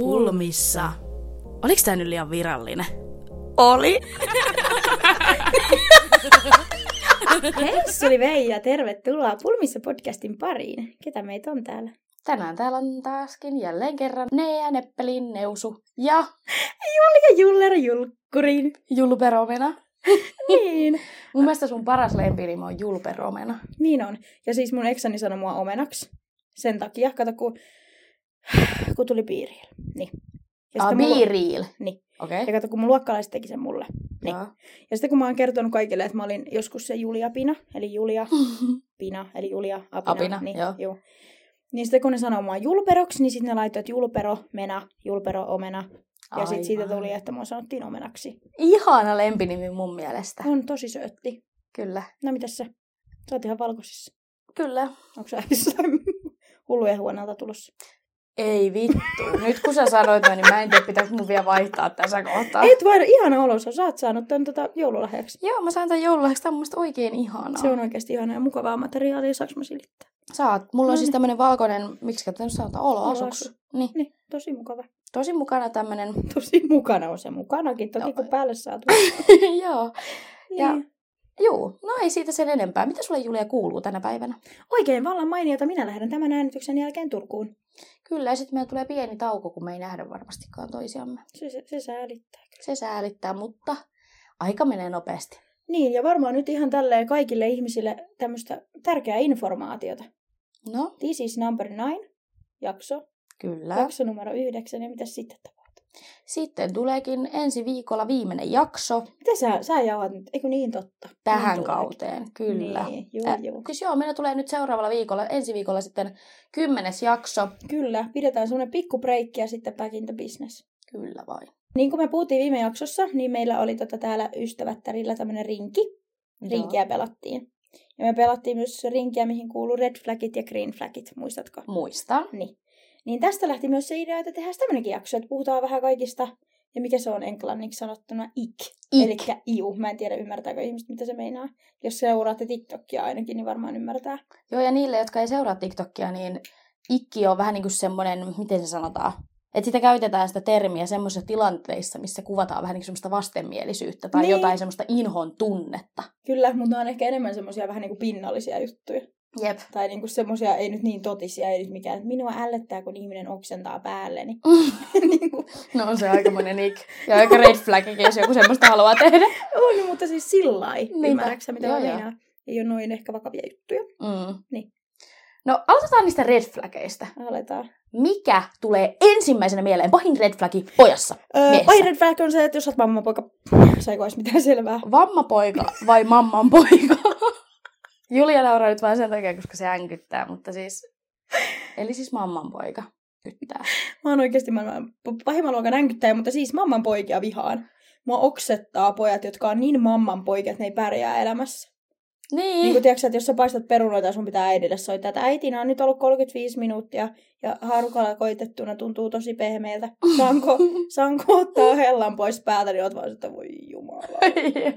Pulmissa. Oliko tää nyt liian virallinen? Oli. Oli Veija. Tervetuloa Pulmissa podcastin pariin. Ketä meitä on täällä? Tänään täällä on taaskin jälleen kerran Nea Neppelin Neusu ja Julia Juller Julkkurin. Julperomena. Niin. Mun mielestä sun paras lempinimi on Julperomena. Niin on. Ja siis mun eksäni sanoi mua omenaksi. Sen takia, kato kun, kun tuli piiriin. Niin. Ja Ah, Biiriil. Niin. Okei. Ja kato, kun mun luokkalaiset teki sen mulle. Niin. Joo. Ja sitten kun mä oon kertonut kaikille, että mä olin joskus se Julia Pina, eli Julia Pina, eli Julia Apina. Apina, niin, joo. Juu. Niin sitten kun ne sanoo mua julperoksi, niin sitten ne laittoi, että julpero, mena, julpero, omena. Ja sitten siitä tuli, että mua sanottiin omenaksi. Ihana lempinimi mun mielestä. On tosi söötti. Kyllä. No mitäs sä? Sä oot ihan valkoisissa. Kyllä. Onko sä jossain hullujen huoneelta tulossa? Ei vittu. Nyt kun sä sanoit niin mä en tiedä, pitääkö mun vielä vaihtaa tässä kohtaa. Et vain ihana olossa. Sä oot saanut tän tota joululahjaksi. Joo, mä sain tän joululahjaksi. Tää on mun oikein ihanaa. Se on oikeasti ihanaa ja mukavaa materiaalia. Saanko mä silittää? Saat. Mulla No on siis niin. tämmönen valkoinen, miksi nyt sanotaan, oloasuks. Oloasu. Niin. Niin, tosi mukava. Tosi mukana tämmönen. Tosi mukana on se mukanakin. Toki Joo. kun päälle saat. Joo. Ja- Juu, no ei siitä sen enempää. Mitä sulle Julia kuuluu tänä päivänä? Oikein vallan mainiota. Minä lähden tämän äänityksen jälkeen Turkuun. Kyllä, ja sitten meillä tulee pieni tauko, kun me ei nähdä varmastikaan toisiamme. Se, se, se säälittää. Se säälittää, mutta aika menee nopeasti. Niin, ja varmaan nyt ihan tälleen kaikille ihmisille tämmöistä tärkeää informaatiota. No, This is number nine, jakso. kyllä. Jakso numero yhdeksän, ja mitä sitten tapahtuu? Sitten tuleekin ensi viikolla viimeinen jakso Mitä sä, sä jauhat nyt? Eikö niin totta? tähän Niin kauteen. Kyllä. Niin, juu, Äh, juu. Siis joo, meillä tulee nyt seuraavalla viikolla, ensi viikolla sitten kymmenes jakso. Kyllä, pidetään semmoinen pikku breikki ja sitten back in the business. Kyllä vain. Niin kuin me puhuttiin viime jaksossa, niin meillä oli tota täällä ystävättärillä tämmöinen rinki. Rinkiä pelattiin. Ja me pelattiin myös rinkiä, mihin kuuluu red flagit ja green flagit, muistatko? Muistan. Niin. Niin tästä lähti myös se idea, että tehdään tämmöinenkin jakso, että puhutaan vähän kaikista, ja mikä se on englanniksi sanottuna, ik. Ik. Eli iu. Mä en tiedä, ymmärtääkö ihmiset, mitä se meinaa. Jos seuraatte TikTokia ainakin, niin varmaan ymmärtää. Joo, ja niille, jotka ei seuraa TikTokia, niin ikki on vähän niin kuin semmoinen, miten se sanotaan, että sitä käytetään sitä termiä semmoisissa tilanteissa, missä kuvataan vähän niin semmoista vastenmielisyyttä tai Niin. jotain semmoista inhon tunnetta. Kyllä, mutta ne on ehkä enemmän semmoisia vähän niin kuin pinnallisia juttuja. Jep. Tai niin kuin semmoisia, ei nyt niin totisia, ei nyt mikään, että minua ällöttää, kun ihminen oksentaa päälleni. niin kuin, No on se aikamoinen ik. Ja aika red flagikin, jos joku semmoista haluaa tehdä. on, mutta siis sillä lailla. Ymmärräksä, mitä Joo, joo. Ei ole noin ehkä vakavia juttuja. Mm. Niin. No, aloitetaan niistä red flageista. Aletaan. Mikä tulee ensimmäisenä mieleen pahin red flagi pojassa? Öö, Miehessä. pahin red flag on se, että jos olet mamma poika, saiko edes mitään selvää. Vammapoika vai mamman poika? Julia nauraa nyt vain sen takia, koska se änkyttää, mutta siis... Eli siis mamman poika kyttää. Mä oon oikeasti maailman pahimman luokan änkyttäjä, mutta siis mamman poikia vihaan. Mua oksettaa pojat, jotka on niin mamman poikia, että ne ei pärjää elämässä. Niin. Niin kuin tiedätkö, että jos sä paistat perunoita, sun pitää äidille soittaa, että äitinä on nyt ollut 35 minuuttia ja haarukalla koitettuna tuntuu tosi pehmeältä. Saanko, saanko ottaa hellan pois päältä, niin oot vaan, että voi jumala.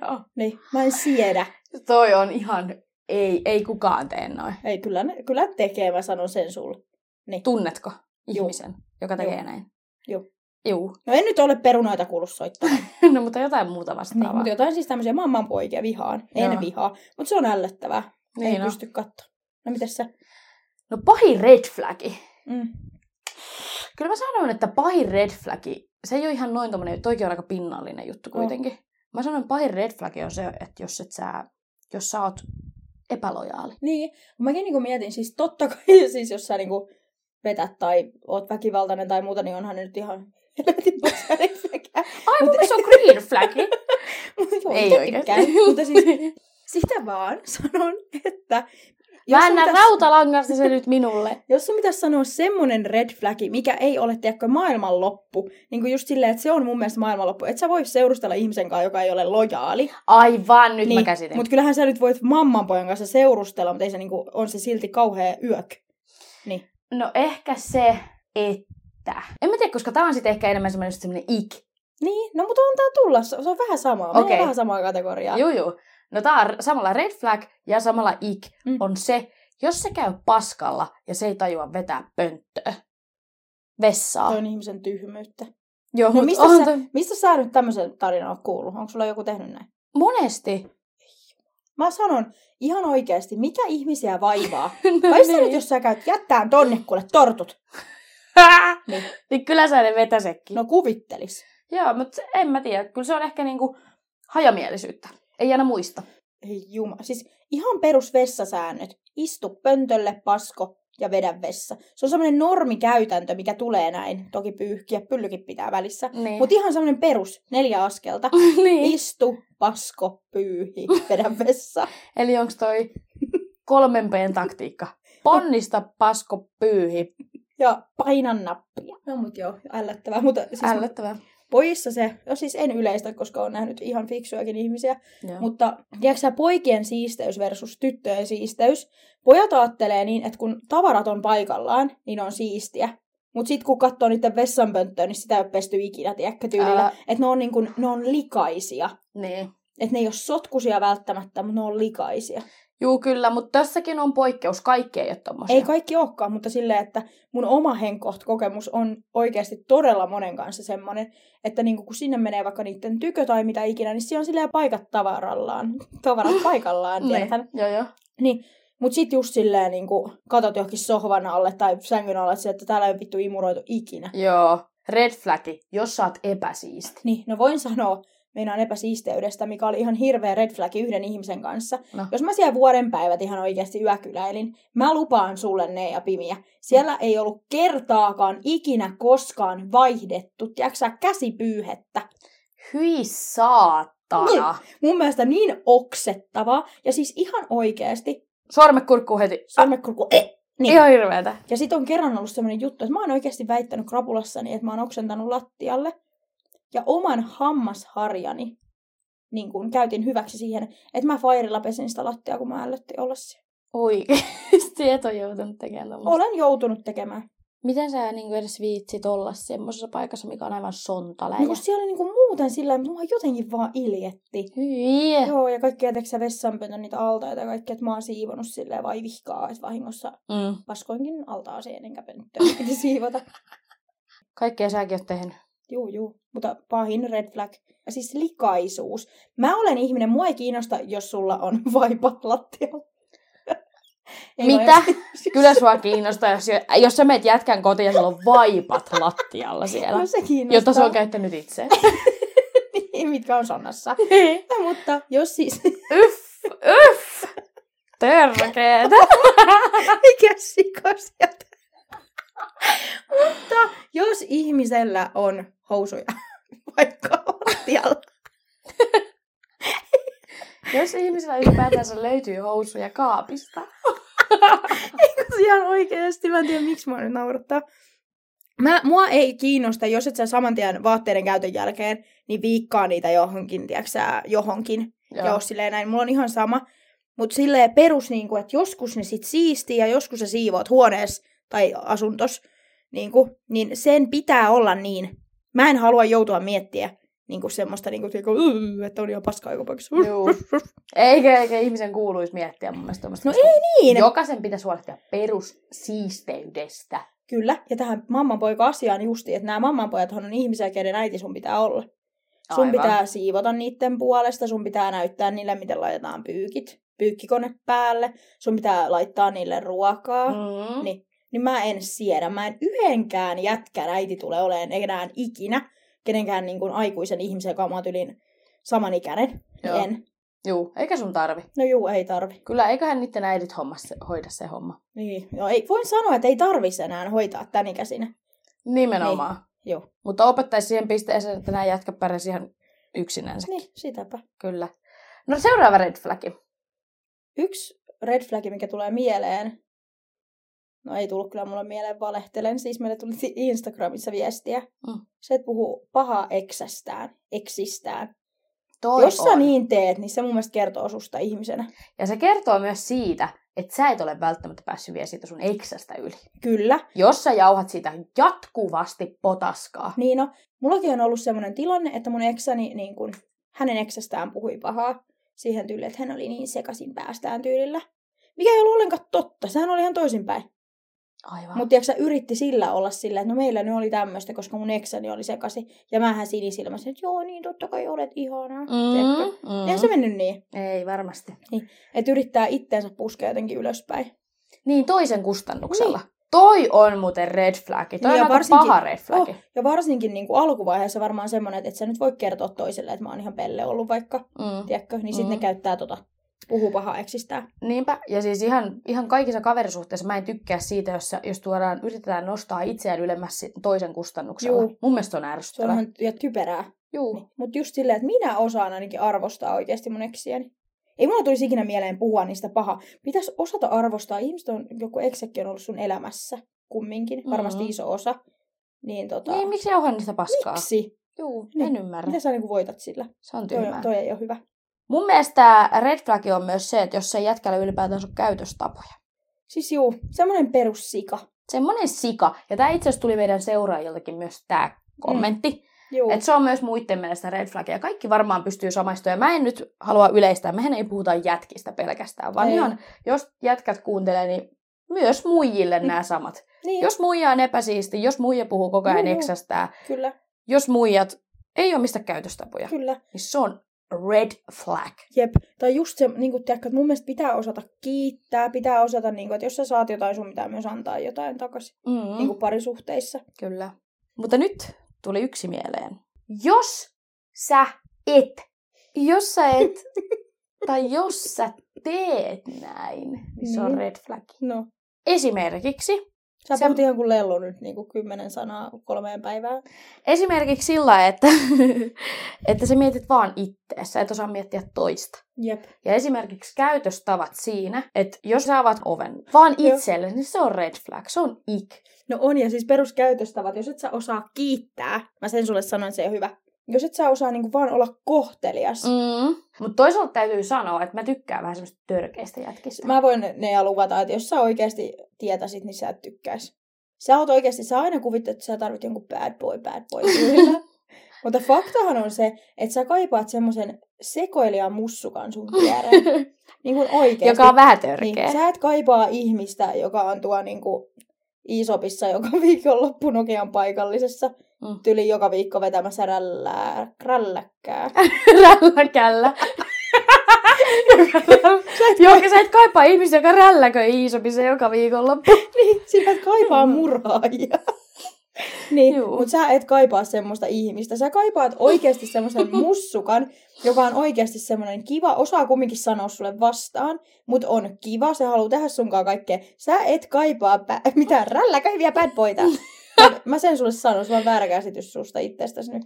Joo. Niin, mä en siedä. Toi on ihan... Ei, ei kukaan tee noin. Ei, kyllä, kyllä tekee, mä sanon sen sulle. Tunnetko Juu. ihmisen, joka tekee Juu. näin? Juu. Juu. No en nyt ole perunoita kuullut soittaa. no, mutta jotain muuta Niin, vastaavaa. mutta jotain siis tämmöisiä mamman poikia vihaan. En Joo. vihaa, mutta se on ällöttävää. Niin ei no. pysty katsoa. No mitäs sä? no pahin red flagi. Mm. Kyllä mä sanon, että pahin red flagi, se ei ole ihan noin tommonen, toikin on aika pinnallinen juttu kuitenkin. Mä sanon, että pahin red flagi on se, että jos et sä, jos sä oot epälojaali. Niin, mäkin niinku mietin, siis totta kai, siis jos sä niinku vetät tai oot väkivaltainen tai muuta, niin onhan ne nyt ihan helvetin. Ai, mun mielestä se on green flagi. Ei oikein. Mutta siis sitä vaan sanon, että Väännä pitäis- rautalangasta se nyt minulle. Jos sun pitäisi sanoa semmonen red flagi, mikä ei ole, tiedätkö, maailmanloppu, niin kuin just silleen, että se on mun mielestä maailmanloppu, että sä voi seurustella ihmisen kanssa, joka ei ole lojaali. Aivan, nyt niin, mä käsitin. Mutta kyllähän sä nyt voit mammanpojan kanssa seurustella, mutta ei se niinku, on se silti kauhea yök. Niin. No ehkä se, että... En mä tiedä, koska tää on sitten ehkä enemmän semmoinen, ik. Niin, no mutta on tää tulla, se on vähän samaa. Okei. vähän samaa kategoriaa. Juu, juu. No tää on samalla red flag ja samalla ik Mm. on se, jos se käy paskalla ja se ei tajua vetää pönttöä. vessaa. Toi on ihmisen tyhmyyttä. Joo, No mistä sä, toi- mistä sä nyt tämmöisen tarinan oot kuullut? Onko sulla joku tehnyt näin? Monesti. Mä sanon ihan oikeasti, mikä ihmisiä vaivaa? No Vai niin. nyt, jos sä käyt jättään tonne kuule tortut? Niin. niin kyllä sä ne vetäsekin. No kuvittelis. Joo, mutta en mä tiedä. Kyllä se on ehkä niinku hajamielisyyttä. Ei aina muista. Ei juma. Siis ihan perus vessasäännöt. Istu pöntölle, pasko ja vedä vessa. Se on semmoinen normikäytäntö, mikä tulee näin. Toki pyyhkiä, pyllykin pitää välissä. Niin. Mutta ihan semmoinen perus, neljä askelta. niin. Istu, pasko, pyyhi, vedä vessa. Eli onks toi kolmen P:n taktiikka? Ponnista, pasko, pyyhi. Ja paina nappia. No mut joo, ällöttävää. Mutta siis Ällöttävää. Pojissa se, no siis en yleistä, koska on nähnyt ihan fiksujakin ihmisiä. Joo. Mutta tiedätkö sä, poikien siisteys versus tyttöjen siisteys? Pojat ajattelee niin, että kun tavarat on paikallaan, niin on siistiä. Mutta sitten kun katsoo niiden vessanpönttöä, niin sitä ei ole pesty ikinä, tiedätkö, tyylillä. Ää. Että ne on, niin kun, ne on likaisia. Niin. Että ne ei ole sotkusia välttämättä, mutta ne on likaisia. Juu, kyllä, mutta tässäkin on poikkeus. Kaikki ei ole tommosia. Ei kaikki olekaan, mutta silleen, että mun oma henkkoht-kokemus on oikeasti todella monen kanssa semmoinen, että niinku kun sinne menee vaikka niiden tykö tai mitä ikinä, niin siellä on silleen paikat tavarallaan, tavarat paikallaan, tiedäthän. Niin. Joo, joo. Niin, mut sit just silleen niinku katot johonkin sohvan alle tai sängyn alle, että, että täällä ei ole vittu imuroitu ikinä. Joo. Red flagi, jos sä oot epäsiisti. Niin, no voin sanoa, meinaan epäsiisteydestä, mikä oli ihan hirveä red flag yhden ihmisen kanssa. No. Jos mä siellä vuoden päivät ihan oikeasti yökyläilin, mä lupaan sulle ne ja pimiä. Siellä ei ollut kertaakaan ikinä koskaan vaihdettu, tiedätkö käsipyyhettä. Hyi saatana. Mun mielestä niin oksettavaa. Ja siis ihan oikeasti, Sorme kurkkuu heti. sormekurku, eh, niin. Ihan hirveetä. Ja sit on kerran ollut semmoinen juttu, että mä oon oikeasti väittänyt krapulassani, että mä oon oksentanut lattialle. Ja oman hammasharjani niin kun käytin hyväksi siihen, että mä fairilla pesin sitä lattiaa, kun mä ällötti olla siellä. Oikeesti et on joutunut tekemään tommoista. Olen joutunut tekemään. Miten sä niin edes viitsit olla semmoisessa paikassa, mikä on aivan sontaläjä? No siellä oli niin kuin muuten sillä tavalla, mua jotenkin vaan iljetti. Hyi. Joo, ja kaikkia teksä vessanpöntön niitä altaita ja kaikkea, että mä oon siivonut silleen vai vihkaa, että vahingossa Mm. paskoinkin altaaseen enkä pönttöön, piti siivota. Kaikkea säkin oot tehnyt. Juu, juu. Mutta pahin red flag. Siis likaisuus. Mä olen ihminen, mua ei kiinnosta, jos sulla on vaipat lattialla. Ei Mitä? vaan- Kyllä sua kiinnostaa, jos, jos sä meet jätkän kotiin ja sulla on vaipat lattialla siellä. No se kiinnostaa. Jota se on käyttänyt itse. Niin, mitkä on sonnassa. No, mutta jos siis... Yff, yff. Törkeetä. Mikä sika sieltä? Mutta jos ihmisellä on housuja vaikka lattialla, Jos ihmisellä ylipäätänsä löytyy housuja kaapista. ihan oikeasti, mä en tiedä miksi mua nyt naurattaa. Mä, mua ei kiinnosta, jos et sä saman tien vaatteiden käytön jälkeen, niin viikkaa niitä johonkin, tiedätkö sä, johonkin. Joo. Ja jos silleen näin, mulla on ihan sama. Mutta silleen perus, niin kuin, että joskus ne sit siistii ja joskus sä siivoat huoneessa tai asuntos, niin, kuin, niin sen pitää olla niin. Mä en halua joutua miettiä niin kuin semmoista, niin kuin, että on ihan paskaa joka paikassa. Eikä, eikä ihmisen kuuluisi miettiä mun mielestä tommoista. No ei niin. Jokaisen pitäisi huolehtia perussiisteydestä. Kyllä, ja tähän mammanpoika-asiaan justiin, että nämä mammanpojathan on ihmisiä, keiden äiti sun pitää olla. Sun Aivan. pitää siivota niiden puolesta, sun pitää näyttää niille, miten laitetaan pyykit, pyykkikone päälle, sun pitää laittaa niille ruokaa. Mm. Niin, niin mä en siedä, mä en yhdenkään jätkän äiti tule olemaan enää ikinä kenenkään niin kuin aikuisen ihmisen, joka on yli samanikäinen. Joo. En. Juu, eikä sun tarvi. No juu, ei tarvi. Kyllä, eiköhän niiden äidit hommas se, hoida se homma. Niin. Joo, ei, voin sanoa, että ei tarvitsisi enää hoitaa tän ikäisinä. Nimenomaan. Niin. Joo. Mutta opettaisi siihen pisteeseen, että nämä jätkät pärjäsivät ihan yksinänsä. Niin, sitäpä. Kyllä. No seuraava red flagi. Yksi red flag, mikä tulee mieleen, no ei tullut kyllä mulle mieleen, valehtelen, siis meille tuli Instagramissa viestiä. Mm. Se, että puhuu pahaa eksästään, eksistään. Toi Jos sä on. niin teet, niin se mun mielestä kertoo susta ihmisenä. Ja se kertoo myös siitä, että sä et ole välttämättä päässyt vielä siitä sun eksästä yli. Kyllä. Jos sä jauhat siitä jatkuvasti potaskaa. Niin no, mullakin on ollut semmoinen tilanne, että mun eksäni, niin kun, hänen eksästään puhui pahaa siihen tyyliin, että hän oli niin sekasin päästään tyylillä. Mikä ei ollut ollenkaan totta, sehän oli ihan toisinpäin. Aivan. Mutta tiedätkö, sä, yritti sillä olla sillä, että no meillä nyt oli tämmöistä, koska mun eksäni oli sekasi. Ja mähän sinisilmäsin, että joo, niin totta kai olet ihanaa. Mm, mm. Eihän se mennyt niin. Ei varmasti. Että yrittää itteensä puskea jotenkin ylöspäin. Niin, toisen kustannuksella. Niin. Toi on muuten red flag. Toi Niin, on ja aika varsinkin- paha red flag. Oh, ja varsinkin niin kuin alkuvaiheessa varmaan semmoinen, että et sä nyt voi kertoa toiselle, että mä oon ihan pelle ollut vaikka, Mm. tiedätkö? Niin sitten Mm. ne käyttää tota, puhuu paha eksistään. Niinpä, ja siis ihan, ihan kaikissa kaverisuhteissa mä en tykkää siitä, jos, jos tuodaan, yritetään nostaa itseään ylemmäs toisen kustannuksella. Juu. Mun mielestä on Se on ärsyttävää. ja typerää. Juu. Niin. Mutta just silleen, että minä osaan ainakin arvostaa oikeasti mun eksiäni. Ei mulla tulisi ikinä mieleen puhua niistä paha. Pitäisi osata arvostaa. Ihmiset on, joku eksekin on ollut sun elämässä kumminkin. Varmasti iso osa. Niin tota... Niin, miksi jauhaa niistä paskaa? Miksi? Juu, Niin. en ymmärrä. Mitä sä niinku voitat sillä? Se on Toi, tyhmää. toi ei ole hyvä. Mun mielestä red flag on myös se, että jos ei jätkällä ylipäätään ole käytöstapoja. Siis juu, semmoinen perussika. Semmonen sika. Ja tää itse asiassa tuli meidän seuraajiltakin myös tää kommentti. Mm. Juu. Että se on myös muiden mielestä red flag. Ja kaikki varmaan pystyy samaistumaan. Ja mä en nyt halua yleistää. Mehän ei puhuta jätkistä pelkästään. Vaan Ei. ihan, jos jätkät kuuntelee, niin myös muijille nämä samat. niin, Jos muija on epäsiisti, jos muija puhuu koko ajan juu. eksästää, kyllä, jos muijat ei ole mistä käytöstapoja, kyllä. niin se on red flag. Jep. Tai just se, niin kuin, tiedätkö, että mun mielestä pitää osata kiittää, pitää osata, niin kuin, että jos sä saat jotain, sun pitää myös antaa jotain takaisin. Mm. Niin kuin parisuhteissa. Kyllä. Mutta nyt tuli yksi mieleen. Jos sä et, jos sä et, tai jos sä teet näin, niin se on Niin. red flag. No. Esimerkiksi, Sä Se- puhut ihan kuin lellu nyt niin kuin kymmenen sanaa kolmeen päivään. esimerkiksi sillä että, että sä mietit vaan itteessä, et osaa miettiä toista. Jep. Ja esimerkiksi käytöstavat siinä, että jos sä avaat oven vaan itselle, niin se on red flag, se on ik. No on, ja siis peruskäytöstavat, jos et sä osaa kiittää, mä sen sulle sanoin, että se ole hyvä. Jos et sä osaa niin kuin vaan olla kohtelias, mm. Mutta toisaalta täytyy sanoa, että mä tykkään vähän semmoista törkeistä jätkistä. mä voin ne ja luvata, että jos sä oikeasti tietäisit, niin sä et tykkäis. Sä oot oikeasti, sä aina kuvittelet, että sä tarvit jonkun bad boy, bad boy. Mutta faktahan on se, että sä kaipaat semmoisen sekoilijan mussukan sun viereen. niin kuin oikeasti. Joka on vähän törkeä. Niin, sä et kaipaa ihmistä, joka on tuo niin kuin Iisopissa joka viikonloppu Nokian paikallisessa. Mm. Tyli joka viikko vetämässä rällää, rälläkkää. Rälläkällä. Joka sä et kaipaa ihmistä, joka rälläköi Iisopissa joka viikonloppu. niin, sinä et kaipaa murhaajia. niin, mutta sä et kaipaa semmoista ihmistä. Sä kaipaat oikeasti semmoisen mussukan, joka on oikeasti semmoinen kiva, osaa kumminkin sanoa sulle vastaan, mutta on kiva, se haluaa tehdä sunkaan kaikkea. Sä et kaipaa pä- mitään rälläkäiviä bad boyta. Mä sen sulle sanon, sulla on väärä käsitys susta itsestäsi nyt.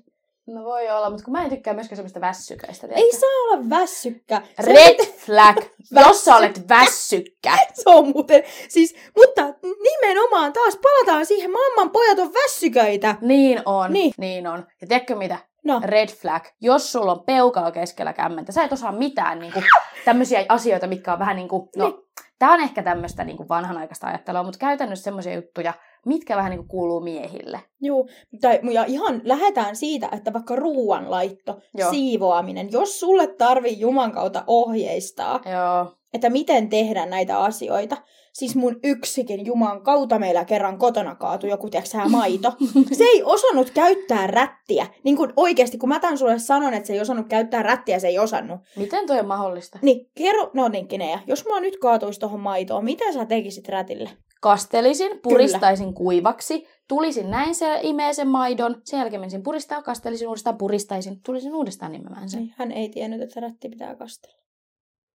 No voi olla, mutta kun mä en tykkää myöskään semmoista väsyköistä. Ei saa olla väsykkä. Se, Red flag, jos sä olet väsykkä. se on muuten, siis, mutta nimenomaan taas palataan siihen, mamman pojat on väsyköitä. Niin on, Niin. niin on. Ja tiedätkö mitä? No, Red flag, jos sulla on peukalo keskellä kämmentä, sä et osaa mitään niinku, tämmöisiä asioita, mitkä on vähän niin kuin, no, tää on ehkä tämmöistä niinku vanhanaikaista ajattelua, mutta käytännössä semmoisia juttuja, mitkä vähän niinku kuuluu miehille. Juu, tai, ja ihan lähdetään siitä, että vaikka ruuanlaitto, Joo. siivoaminen, jos sulle tarvii Juman kautta ohjeistaa, Joo. että miten tehdä näitä asioita, siis mun yksikin Juman kautta meillä kerran kotona kaatui joku, tiedätkö maito. Se ei osannut käyttää rättiä. Niin kuin oikeasti, kun mä tämän sulle sanon, että se ei osannut käyttää rättiä, se ei osannut. Miten toi on mahdollista? Niin, kerro, no niin, Kinea, jos mulla nyt kaatuisi tuohon maitoon, mitä sä tekisit rätille? Kastelisin, puristaisin kuivaksi, tulisin näin se imee sen maidon, sen jälkeen menisin puristaa, kastelisin uudestaan, puristaisin, tulisin uudestaan nimemään sen. Niin, hän ei tiennyt, että rätti pitää kastella.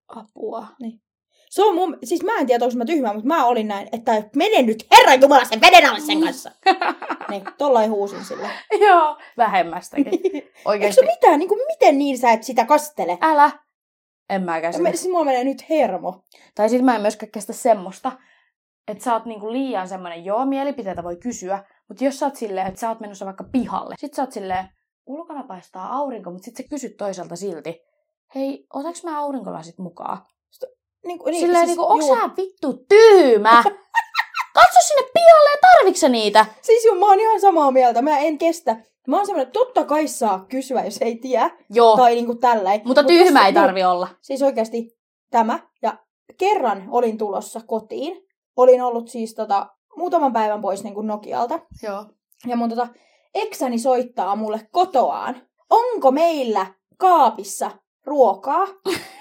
Apua. Se on mun, siis mä en tiedä, onko mä tyhmä, mutta mä olin näin, että mene nyt Herran Jumala sen veden alle sen kanssa. niin, tollain huusin sille. Joo, vähemmästäkin. Eikö Oikeesti. se mitään, niin kuin, miten niin sä et sitä kastele? Älä. En mä käsitä. siis mulla menee nyt hermo. Tai sit mä en myöskään kestä semmoista, että sä oot niinku liian semmonen, joo, mielipiteitä voi kysyä, mutta jos sä oot silleen, että sä oot menossa vaikka pihalle, sit sä oot silleen, ulkona paistaa aurinko, mutta sit sä kysyt toiselta silti, hei, otaks mä aurinkolasit mukaan? Niin, kuin- Niin, silleen siis, niinku, onks sä vittu tyhmä? Katso sinne pihalle ja tarviks sä niitä? Siis juu, mä oon ihan samaa mieltä. Mä en kestä. Mä oon semmoinen, totta kai saa kysyä, jos ei tiedä. Joo, Tai niinku tälläin. mutta Mut tyhmä jos- ei tarvi olla. Siis oikeasti tämä. Ja kerran olin tulossa kotiin. Olin ollut siis tota, muutaman päivän pois niin kuin Nokialta. Joo. Ja mun tota, eksäni soittaa mulle kotoaan. Onko meillä kaapissa ruokaa?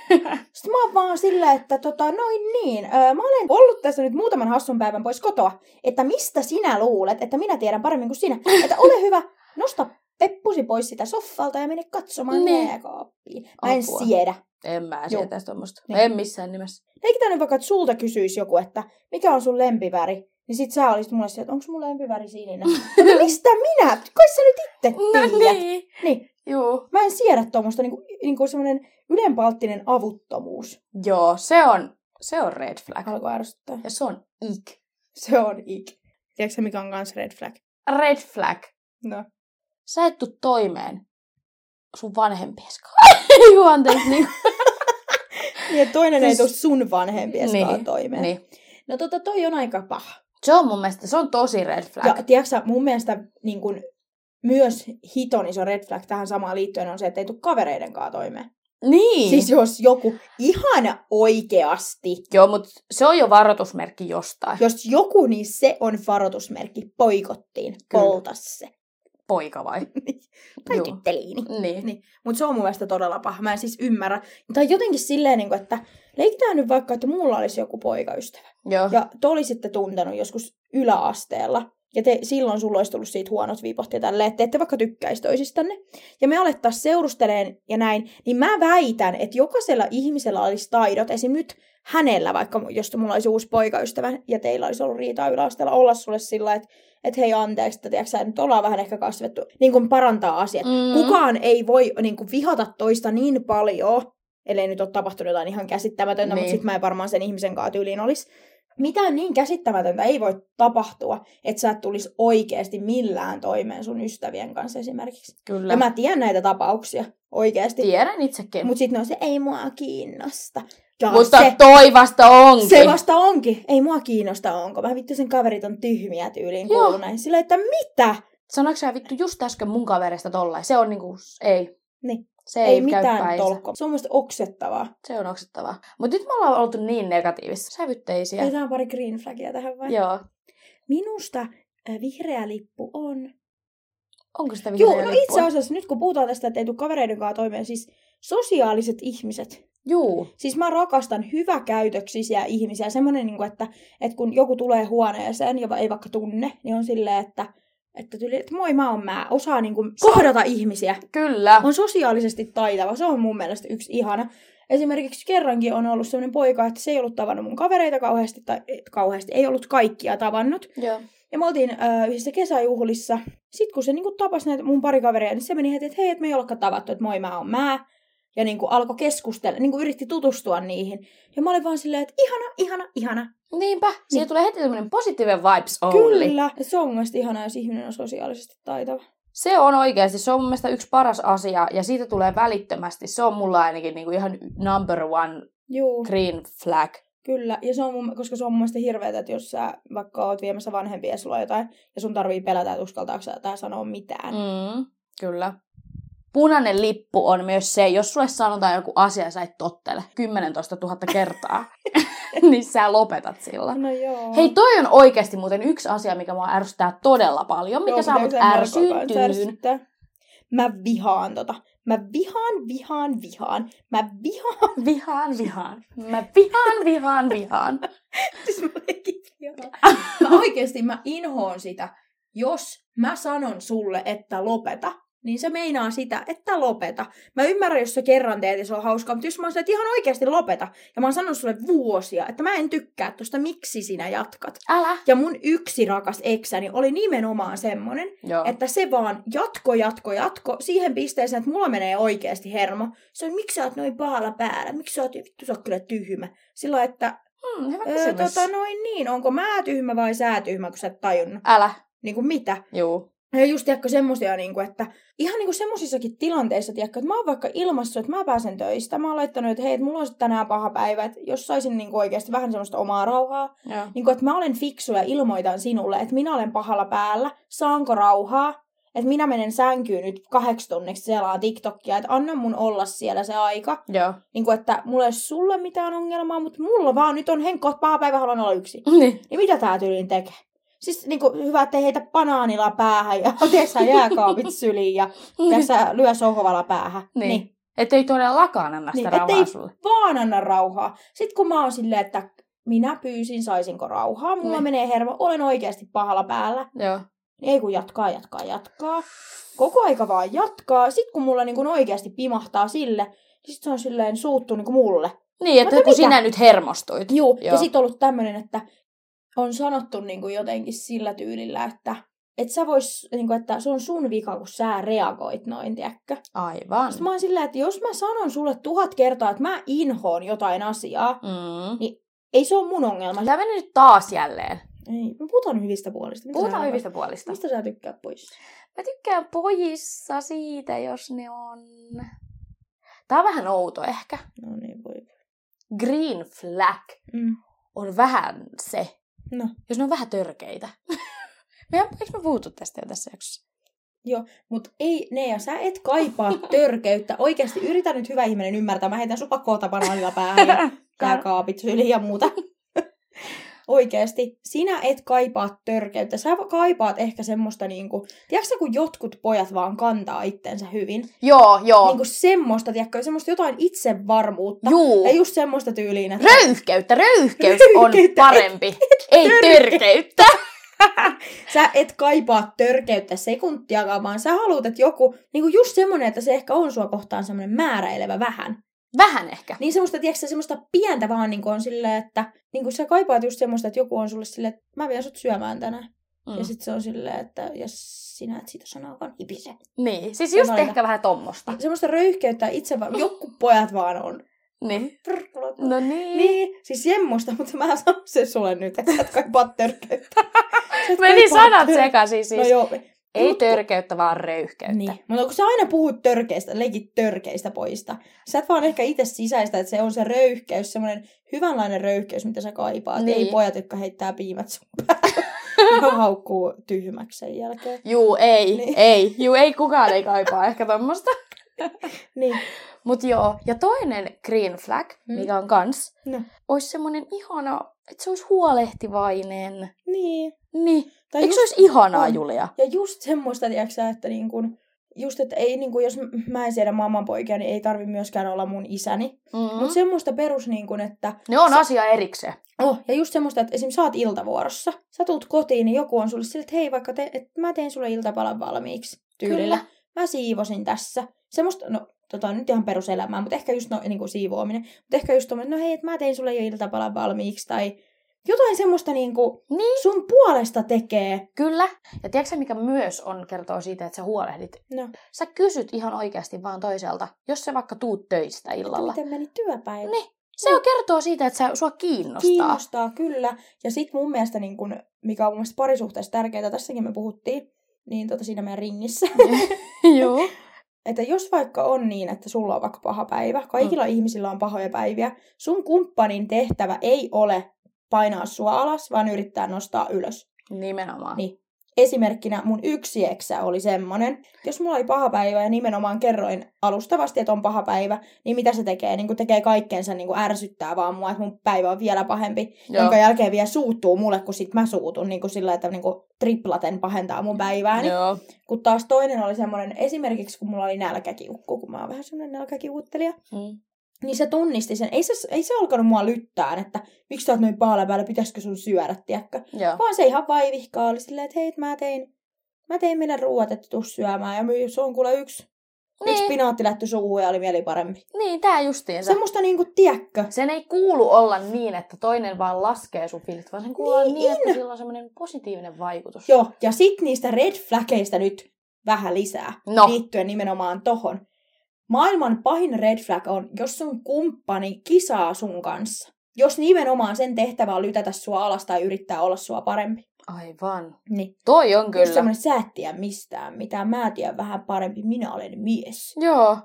Sitten mä oon vaan silleen, että tota, noin niin. Öö, mä olen ollut tässä nyt muutaman hassun päivän pois kotoa. Että mistä sinä luulet, että minä tiedän paremmin kuin sinä. Että ole hyvä, nosta peppusi pois sitä soffalta ja mene katsomaan Niin. jääkaappiin. Mä en Apua. siedä. En mä sieltä tuommoista. Niin. En missään nimessä. Leikitään nyt vaikka, että sulta kysyisi joku, että mikä on sun lempiväri. Niin sit sä olisit mulle se, että onko mun lempiväri sininen. Mutta mistä minä? Kai sä nyt itse tiedät. niin. Niin. Juu. Mä en siedä tuommoista niinku, niinku semmoinen ylenpalttinen avuttomuus. Joo, se on, se on red flag. Alkoi ärsyttää. Ja se on ik. Se on ik. Tiedätkö mikä on kans red flag? Red flag. No. Sä et tuu toimeen sun vanhempies kanssa. Anteeksi. Niin. Niin, että toinen ei Siis- tule sun vanhempien Niin, niin. toimeen. niin. No tota, toi on aika paha. Se on mun mielestä, se on tosi red flag. Ja tiedätkö sä, mun mielestä niin kun, myös hiton iso red flag tähän samaan liittyen on se, että ei tule kavereiden kanssa toimeen. niin. Siis jos joku ihan oikeasti, Joo, mutta se on jo varoitusmerkki jostain. jos joku, niin se on varoitusmerkki. Poikottiin. Kyllä. Polta se. Poika vai? Tai Joo. tytteliini. Niin. Niin. Mutta se on mun mielestä todella paha. Mä en siis ymmärrä. Tai jotenkin silleen, niin kuin, että leikitään nyt vaikka, että mulla olisi joku poikaystävä. Joo. Ja te olisitte tuntenut joskus yläasteella. Ja te, silloin sulla olisi tullut siitä huonot vipot ja tälleen, että te ette vaikka tykkäisi toisistanne. Ja me alettaisiin seurusteleen ja näin, niin mä väitän, että jokaisella ihmisellä olisi taidot, esim. nyt hänellä, vaikka jos mulla olisi uusi poikaystävä ja teillä olisi ollut riitaa yläasteella, olla sulle sillä, että että hei anteeksi, että tiedätkö, sä, nyt ollaan vähän ehkä kasvettu, niin kuin parantaa asiat. Mm. Kukaan ei voi niin kuin, vihata toista niin paljon, ellei nyt ole tapahtunut jotain ihan käsittämätöntä. Niin. mutta sitten mä en varmaan sen ihmisen kanssa tyyliin olisi. Mitään niin käsittämätöntä ei voi tapahtua, että sä et tulisi oikeasti millään toimeen sun ystävien kanssa esimerkiksi. Kyllä. Ja mä tiedän näitä tapauksia oikeasti. Tiedän itsekin. Mutta sitten on se, ei mua kiinnosta. Ja Mutta se, toi vasta onkin. se vasta onkin. Ei mua kiinnosta, onko. Mä vittu sen kaverit on tyhmiä tyyliin Joo. kuulu näin. Silleen, että mitä? Sanoiko sä vittu just äsken mun kaverista tollain? Se on niinku, ei. Niin. Se Ei, ei, mitään tolkkoa. Se on musta oksettavaa. Se on oksettavaa. Mutta nyt me ollaan oltu niin negatiivisia. Sävytteisiä. Otetaan pari green flagia tähän vai? Joo. Minusta äh, vihreä lippu on... Onko sitä Joo, vihreää no lippua? itse asiassa nyt kun puhutaan tästä, että ei tule kavereiden kanssa toimeen, siis sosiaaliset ihmiset. Juu. Siis mä rakastan hyväkäytöksisiä ihmisiä. Semmoinen, niin kuin, että, että kun joku tulee huoneeseen ja ei vaikka tunne, niin on silleen, että, että, tyli, että moi mä oon mä. Osaa niin kuin, kohdata ihmisiä. Kyllä. On sosiaalisesti taitava. Se on mun mielestä yksi ihana. Esimerkiksi kerrankin on ollut sellainen poika, että se ei ollut tavannut mun kavereita kauheasti, tai ei, kauheasti, ei ollut kaikkia tavannut. Joo. Ja me oltiin äh, yhdessä kesäjuhlissa. Sitten kun se niinku tapasi näitä mun pari kaveria, niin se meni heti, että hei, että me ei olekaan tavattu, että moi mä oon mä. Ja niinku alkoi keskustella, niinku yritti tutustua niihin. Ja mä olin vaan silleen, että ihana, ihana, ihana. Niinpä. Siihen tulee heti semmoinen positiivinen vibes only. Kyllä. Ja se on mun mielestä ihanaa, jos ihminen on sosiaalisesti taitava. Se on oikeasti, se on mun mielestä yksi paras asia ja siitä tulee välittömästi. Se on mulla ainakin niinku ihan number one Juu, green flag. kyllä. Ja se on mun, koska se on mun mielestä hirveetä, että jos sä vaikka oot viemässä vanhempia ja sulla on jotain, ja sun tarvii pelätä, että uskaltaako sä tai sanoa mitään. Mm, kyllä. Punainen lippu on myös se, jos sulle sanotaan joku asia ja sä et tottele 10 000 kertaa, niin sä lopetat sillä. No joo. Hei, toi on oikeasti muuten yksi asia, mikä mua ärsyttää todella paljon, mikä Joo, saa mut ärsyttää? Mä vihaan tota. Mä vihaan, vihaan, vihaan. Mä vihaan. Vihaan, vihaan. Mä vihaan, vihaan, vihaan. Siis mä vihaan. Mä oikeesti mä inhoon sitä. Jos mä sanon sulle, että lopeta, niin se meinaa sitä, että lopeta. Mä ymmärrän, jos sä kerran teet ja se on hauskaa, mutta jos mä oon että ihan oikeasti lopeta, ja mä oon sanonut sulle vuosia, että mä en tykkää tosta, miksi sinä jatkat. Älä. Ja mun yksi rakas eksäni oli nimenomaan semmonen, Joo. että se vaan jatko, jatko, jatko siihen pisteeseen, että mulla menee oikeasti hermo. Se on, miksi sä oot noin pahalla päällä? Miksi sä oot, vittu sä oot kyllä tyhmä? Sillä että, Hmm, hyvä öö, tota noin niin, onko mä tyhmä vai sä tyhmä, kun sä et tajunnut? Älä. Niin kuin mitä? Juu. Ja just tiedätkö semmosia, niin kuin, että ihan niin kuin semmosissakin tilanteissa, tiedätkö, että mä oon vaikka ilmassa, että mä pääsen töistä. Mä oon laittanut, että hei, että mulla on tänään paha päivä, että jos saisin niin kuin oikeasti vähän semmoista omaa rauhaa. Joo. Niin kuin, että mä olen fiksu ja ilmoitan sinulle, että minä olen pahalla päällä, saanko rauhaa, että minä menen sänkyyn nyt kahdeksi tunniksi selaa TikTokia, että anna mun olla siellä se aika. Joo. Niin kuin, että mulla ei ole sulle mitään ongelmaa, mutta mulla vaan nyt on henkko, paha päivä, haluan olla yksi. Niin. Niin mitä tää tyyliin tekee? Siis niin kuin, hyvä, ettei heitä banaanilla päähän ja tee sä jääkaapit syliin ja, ja sä lyö sohvalla päähän. Niin. niin. Että ei todellakaan anna sitä Niin, rauhaa sulle. vaan anna rauhaa. Sitten kun mä oon silleen, että minä pyysin, saisinko rauhaa, mulla Niin. menee hermo, olen oikeasti pahalla päällä. Joo. Niin Ei kun jatkaa, jatkaa, jatkaa. Koko aika vaan jatkaa. Sitten kun mulla niin kun oikeasti pimahtaa sille, niin sit se on silleen suuttu niin kuin mulle. Niin, että kun mitä? sinä nyt hermostuit. Juu, Joo. ja sitten ollut tämmöinen, että on sanottu niin kuin jotenkin sillä tyylillä, että et sä vois, niin kuin, että se on sun vika, kun sä reagoit noin, tiedätkö? Aivan. Sitten mä oon silleen, että jos mä sanon sulle tuhat kertaa, että mä inhoon jotain asiaa, Mm. ei se ole mun ongelma. Tämä meni nyt taas jälleen. Ei, me puhutaan hyvistä puolista. Mitä Puhutaan hyvistä puolista. Mistä sä tykkäät pois? Mä tykkään pojissa siitä, jos ne on... Tää on vähän outo ehkä. No niin, voi. Green flag Mm. on vähän se, No, jos ne on vähän törkeitä. Me, eikö me puhuttu tästä jo tässä jaksossa? Mutta ei, Nea, sä et kaipaa törkeyttä. Oikeasti yritä nyt hyvä ihminen ymmärtää. Mä heitän sulla kohta banaanilla päähän ja jääkaapit syliin ja muuta. Oikeasti, sinä et kaipaa törkeyttä. Sä kaipaat ehkä semmoista niinku, tiedätkö kun jotkut pojat vaan kantaa itsensä hyvin? Joo, joo. Niinku semmoista, tiedätkö, semmoista jotain itsevarmuutta. Juu. Ja just semmoista tyyliin, että Röyhkeyttä, röyhkeys on parempi. Ei törkeyttä. sä et kaipaa törkeyttä sekuntiakaan, vaan sä haluat, että joku, niinku just semmoinen, että se ehkä on sua kohtaan semmoinen määräilevä vähän. Vähän ehkä. Niin semmoista, tiedätkö, semmoista pientä vaan niin on silleen, että niin kuin sä kaipaat just semmoista, että joku on sulle silleen, että mä vien sut syömään tänään. Mm. Ja sitten se on silleen, että jos sinä et siitä sanaakaan hipise. Niin, siis just on ehkä vähän tommosta. Semmoista röyhkeyttä itse vaan, joku pojat vaan on. Niin. No niin. Niin, siis semmoista, mutta mä sanon sen sulle nyt, että sä et kaipaa törkeyttä. Meni sanat sekaisin siis. No joo, Ei Mut- törkeyttä, vaan röyhkeyttä. Niin. Mutta kun sä aina puhut törkeistä, leikit törkeistä poista, sä et vaan ehkä itse sisäistä, että se on se röyhkeys, semmoinen hyvänlainen röyhkeys, mitä sä kaipaat. Niin. Ei pojat, jotka heittää piimät sun päälle ja haukkuu tyhmäksi sen jälkeen. Juu, ei, Niin. ei. Juu, ei kukaan ei kaipaa ehkä tommosta. Niin. Mut joo, ja toinen green flag, Mm. mikä on kans, No. olisi semmonen ihana, että se olisi huolehtivainen. Niin. Niin. Tai Eikö se just, olisi ihanaa, on. Julia? ja just semmoista, tiedätkö että niin kun, just, että ei, niin kun, jos mä en siedä mammanpoikia, niin ei tarvi myöskään olla mun isäni. Mm. Mm. Mutta semmoista perus, niin kun, että Ne on Sä- asia erikseen. Oh, ja just semmoista, että esim. sä oot iltavuorossa. Sä tuut kotiin, niin joku on sulle sille, että hei, vaikka te, että mä teen sulle iltapalan valmiiksi tyylillä. Kyllä. Mä siivosin tässä. Semmoista, no tota nyt ihan peruselämää, mutta ehkä just no, niin kuin siivoaminen. Mutta ehkä just tommoinen, no hei, että mä tein sulle jo iltapalan valmiiksi. Tai jotain semmoista niin kuin Niin. sun puolesta tekee. Kyllä. Ja tiedätkö mikä myös on, kertoo siitä, että sä huolehdit? No, Sä kysyt ihan oikeasti vaan toiselta, jos sä vaikka tuut töistä että illalla. miten meni työpäivä? Niin. Se on kertoo siitä, että sä, sua kiinnostaa. Kiinnostaa, kyllä. Ja sitten mun mielestä, niin kun, mikä on mun mielestä parisuhteessa tärkeää, tässäkin me puhuttiin, niin tota siinä meidän ringissä. Joo. Että jos vaikka on niin, että sulla on vaikka paha päivä, kaikilla mm. ihmisillä on pahoja päiviä, sun kumppanin tehtävä ei ole painaa sua alas, vaan yrittää nostaa ylös. Nimenomaan. Niin. Esimerkkinä mun yksi eksä oli semmonen, jos mulla oli paha päivä ja nimenomaan kerroin alustavasti, että on paha päivä, niin mitä se tekee? Niin tekee kaikkensa niin ärsyttää vaan mua, että mun päivä on vielä pahempi, Joo. jonka jälkeen vielä suuttuu mulle, kun sit mä suutun niin kuin sillä, että niin kuin triplaten pahentaa mun päivääni. Joo. Kun taas toinen oli semmoinen, esimerkiksi kun mulla oli nälkäkiukku, kun mä oon vähän semmoinen nälkäkiukuttelija, Mm. Niin se tunnisti sen. Ei se, ei se alkanut mua lyttään, että miksi sä oot noin paala päällä, pitäisikö sun syödä, tiedätkö? Joo. Vaan se ihan vaivihkaa oli silleen, että hei, mä tein, mä tein meille ruuat, että tuu syömään. Ja my- se on kuule yksi, niin. yksi Niin, pinaattilätty suuhun ja oli mieli parempi. niin tää justiinsa. Semmoista niinku, tiedätkö? Sen ei kuulu olla niin, että toinen vaan laskee sun fiilit, vaan sen kuuluu olla Niin. niin, että sillä on semmoinen positiivinen vaikutus. Joo, ja sit niistä red flaggeista nyt vähän lisää. No. liittyen nimenomaan tohon. Maailman pahin red flag on, jos sun kumppani kisaa sun kanssa. Jos nimenomaan sen tehtävä on lytätä sua alas tai yrittää olla sua parempi. Aivan. Niin. Toi on kyllä. semmoinen, sä et tiedä mistään mitään, mä tiedän vähän parempi, minä olen mies. Joo.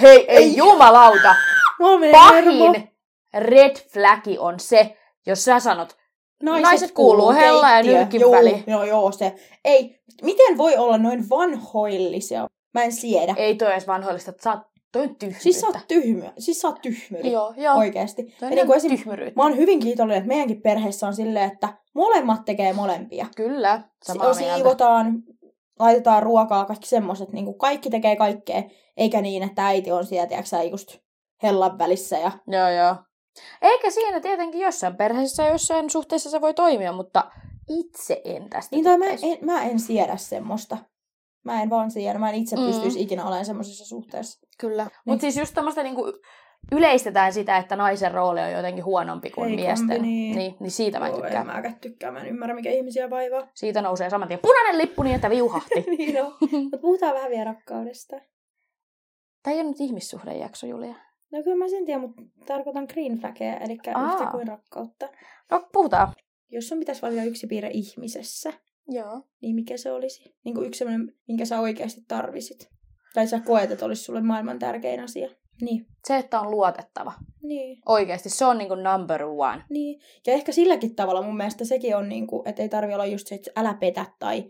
Hei, ei, Ei. jumalauta. Menee hermo. Pahin red flagi on se, jos sä sanot, Naiset, Naiset kuuluu hella ja nyrkin joo, väliin. Joo, joo, se. Ei, miten voi olla noin vanhoillisia? Mä en siedä. ei toi edes vanhoillista, että sä oot Toi on tyhmyyttä. Siis sä oot tyhmyä. Siis sä oot tyhmyri. Joo, joo. Oikeesti. Toi Ja on niin kuin esim... tyhmyryyttä. Mä oon hyvin kiitollinen, että meidänkin perheessä on silleen, että molemmat tekee molempia. Kyllä, samaa Si- mieltä. Siivotaan, laitetaan ruokaa, kaikki semmoset. Niin kuin kaikki tekee kaikkea, eikä niin, että äiti on siellä, tiedätkö just hellan välissä. Ja... Joo, joo. Eikä siinä tietenkin jossain perheessä, jossain suhteessa se voi toimia, mutta itse en tästä Niin tai mä en, mä en siedä semmoista. Mä en vaan siedä. Mä en itse Mm. pystyisi ikinä olemaan semmoisessa suhteessa. Kyllä. Niin. Mutta siis just tämmöistä niinku yleistetään sitä, että naisen rooli on jotenkin huonompi kuin Heikompi, miesten. niin. Niin, niin siitä mä en Joo, tykkää. en mäkään tykkää. Mä en ymmärrä, mikä ihmisiä vaivaa. Siitä nousee saman tien punainen lippu niin, että viuhahti. niin on. Mutta puhutaan vähän vielä rakkaudesta. Tämä ei ole nyt ihmissuhdejakso, Julia. No kyllä mä sen tiedän, mutta tarkoitan green flagia, eli Aa. yhtä kuin rakkautta. No, puhutaan. Jos sun pitäisi valita yksi piirre ihmisessä, Joo. niin mikä se olisi? Niin kuin yksi sellainen, minkä sä oikeasti tarvisit. Tai sä koet, että olisi sulle maailman tärkein asia. Niin. Se, että on luotettava. Niin. Oikeasti, se on niinku number one. Niin. Ja ehkä silläkin tavalla mun mielestä sekin on, niin kuin, että ei tarvi olla just se, että älä petä tai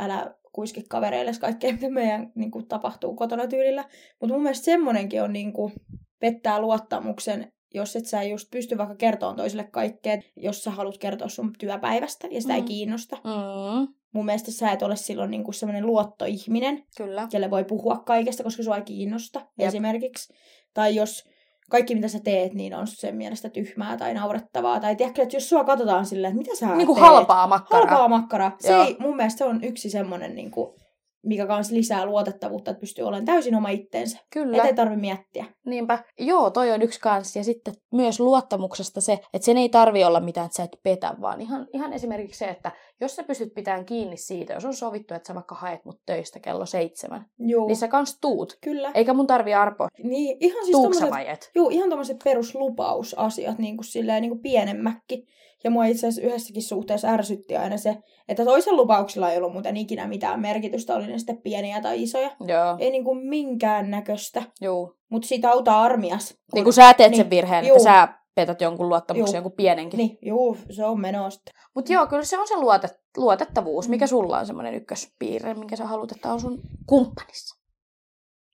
älä kuiski kavereille kaikkea, mitä meidän niin kuin, tapahtuu kotona tyylillä. Mutta mun mielestä semmonenkin on niin kuin, pettää luottamuksen, jos et sä just pysty vaikka kertomaan toiselle kaikkea, jos sä haluat kertoa sun työpäivästä ja sitä mm. ei kiinnosta. Mm, Mun mielestä sä et ole silloin niin kuin semmoinen luottoihminen, kyllä. kelle voi puhua kaikesta, koska sua ei kiinnosta Jep. Esimerkiksi. Tai jos kaikki mitä sä teet, niin on sen mielestä tyhmää tai naurettavaa. Tai tiedätkö, että jos sua katsotaan silleen, että mitä sä Niinku teet. halpaa makkaraa. Halpaa makkaraa. Se Joo. ei, mun mielestä se on yksi semmoinen, niin kuin, mikä kans lisää luotettavuutta, että pystyy olemaan täysin oma itteensä. Kyllä. Että ei tarvi miettiä. Niinpä. Joo, toi on yksi kans. Ja sitten myös luottamuksesta se, että sen ei tarvi olla mitään, että sä et petä, vaan ihan, ihan esimerkiksi se, että jos sä pystyt pitämään kiinni siitä, jos on sovittu, että sä vaikka haet mut töistä kello seitsemän, Juu. niin sä kans tuut. Kyllä. Eikä mun tarvi arpoa, Niin, ihan siis tommoset, et. Joo, ihan tommoset peruslupausasiat niin kuin silleen, niin kuin pienemmäkki. Ja mua itse asiassa yhdessäkin suhteessa ärsytti aina se, että toisen lupauksilla ei ollut muuten ikinä mitään merkitystä, oli ne sitten pieniä tai isoja. Joo, Ei niinku minkään näköistä. juu. Mutta siitä autaa armias. kun- Niin kun sä teet sen Niin, virheen, juu. että sä petät jonkun luottamuksen, Juu. jonkun pienenkin. Niin, juu, se on menosta. Mutta joo, kyllä se on se luotet, luotettavuus. Mm. Mikä sulla on semmoinen ykköspiirre, minkä sä haluat, että on sun kumppanissa?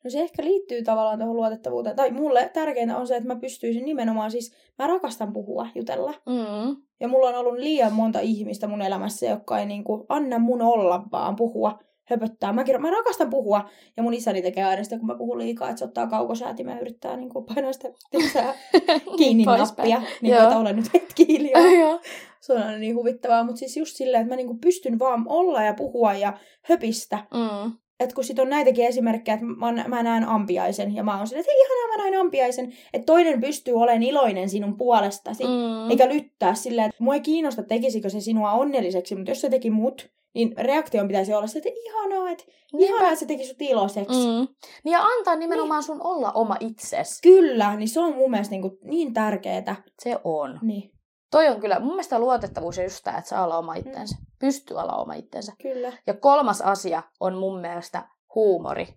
No se ehkä liittyy tavallaan tuohon luotettavuuteen. Tai mulle tärkeintä on se, että mä pystyisin nimenomaan siis, mä rakastan puhua, jutella. Mm. Ja mulla on ollut liian monta ihmistä mun elämässä, jotka ei niinku anna mun olla vaan puhua, höpöttää. Mä, mä rakastan puhua, ja mun isäni tekee aina sitä, kun mä puhun liikaa, että se ottaa kaukosäätimen ja yrittää niinku painaa sitä tiedätkö, kiinni nappia. Niin kuin, että olen nyt hetki hiljaa. Joo. Se on aina niin huvittavaa, mutta siis just silleen, että mä niinku pystyn vaan olla ja puhua ja höpistä. Mm. Että kun sit on näitäkin esimerkkejä, että mä, mä näen ampiaisen ja mä oon silleen, että hei ihanaa mä näin ampiaisen. Että toinen pystyy olemaan iloinen sinun puolestasi. Mm. Eikä lyttää silleen, että mua ei kiinnosta tekisikö se sinua onnelliseksi, mutta jos se teki mut, niin reaktion pitäisi olla se, että ihanaa, että ihanaa, että se teki sut iloiseksi. Mm. Niin ja antaa nimenomaan sun olla oma itses. Kyllä, niin se on mun mielestä niin, kuin niin tärkeetä. Se on. Niin, Toi on kyllä, mun mielestä luotettavuus on just tämä, että saa olla oma itsensä. Pystyy olla oma itsensä. kyllä. Ja kolmas asia on mun mielestä huumori.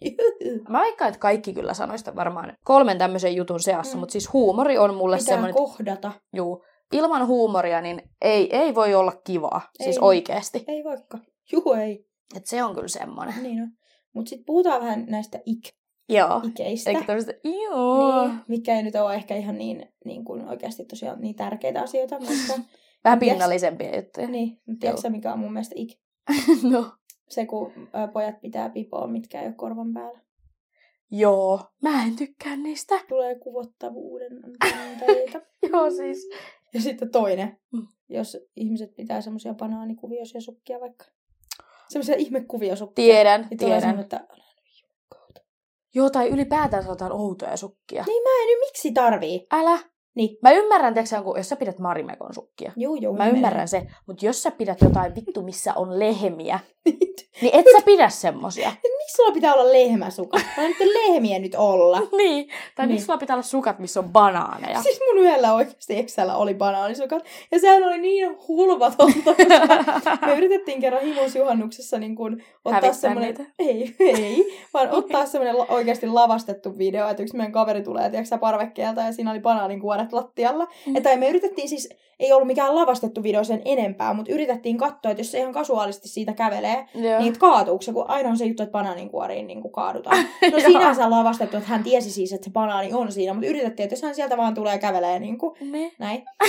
Mä veikkaan, että kaikki kyllä sanoista varmaan kolmen tämmöisen jutun seassa, Mm. mutta siis huumori on mulle Pitää semmoinen, kohdata. juu, ilman huumoria niin ei, ei voi olla kivaa, siis Ei. oikeesti. Ei vaikka. Juu, ei. Et se on kyllä semmoinen. Niin on. Mutta sitten puhutaan vähän näistä Joo. ik-ikeistä. Eikä tämmöistä, joo. Niin, mikä ei nyt ole ehkä ihan niin, niin kuin oikeasti tosiaan niin tärkeitä asioita, mutta Vähän pinnallisempia juttuja. niin, tiedätkö mikä on mun mielestä ik? no. Se, kun pojat pitää pipoa, mitkä ei ole korvan päällä. Joo, mä en tykkää niistä. Tulee kuvottavuuden tunteita. Joo siis. Ja sitten toinen, Mm. jos ihmiset pitää semmoisia banaanikuvioisia sukkia vaikka. Semmoisia ihmekuviosukkia. Tiedän, Niin tulee tiedän. semmoinen, että. Joo, tai ylipäätään jotain outoja sukkia. Niin mä en nyt miksi tarvii. Älä. Niin. Mä ymmärrän, tiiäksä, kun jos sä pidät Marimekon sukkia. Juu, juu. Mä ymmärrän se, mutta jos sä pidät jotain vittu, missä on lehmiä, niin et sä pidä semmosia. miksi sulla pitää olla lehmäsukat? Mä nyt lehmiä nyt olla. niin. Tai Niin. miksi sulla pitää olla sukat, missä on banaaneja? Siis mun yhdellä oikeasti Excelä oli banaanisukat. Ja sehän oli niin hulvatonta, koska me yritettiin kerran himosjuhannuksessa niin kun ottaa semmoinen... Ei, ei, vaan ottaa semmoinen oikeasti lavastettu video, että yksi meidän kaveri tulee, tiedätkö parvekkeelta, ja siinä oli banaanin kuoret lattialla. Mm. Että me yritettiin siis, ei ollut mikään lavastettu video sen enempää, mutta yritettiin katsoa, että jos se ihan kasuaalisti siitä kävelee, Joo. niin kaatuuko se, kun aina on se juttu, että banaaninkuoriin niin kuin kaadutaan. No sinänsä ollaan vastattu, että hän tiesi siis, että se banaani on siinä, mutta yritettiin, että jos hän sieltä vaan tulee kävelee niin kuin, Ne. näin.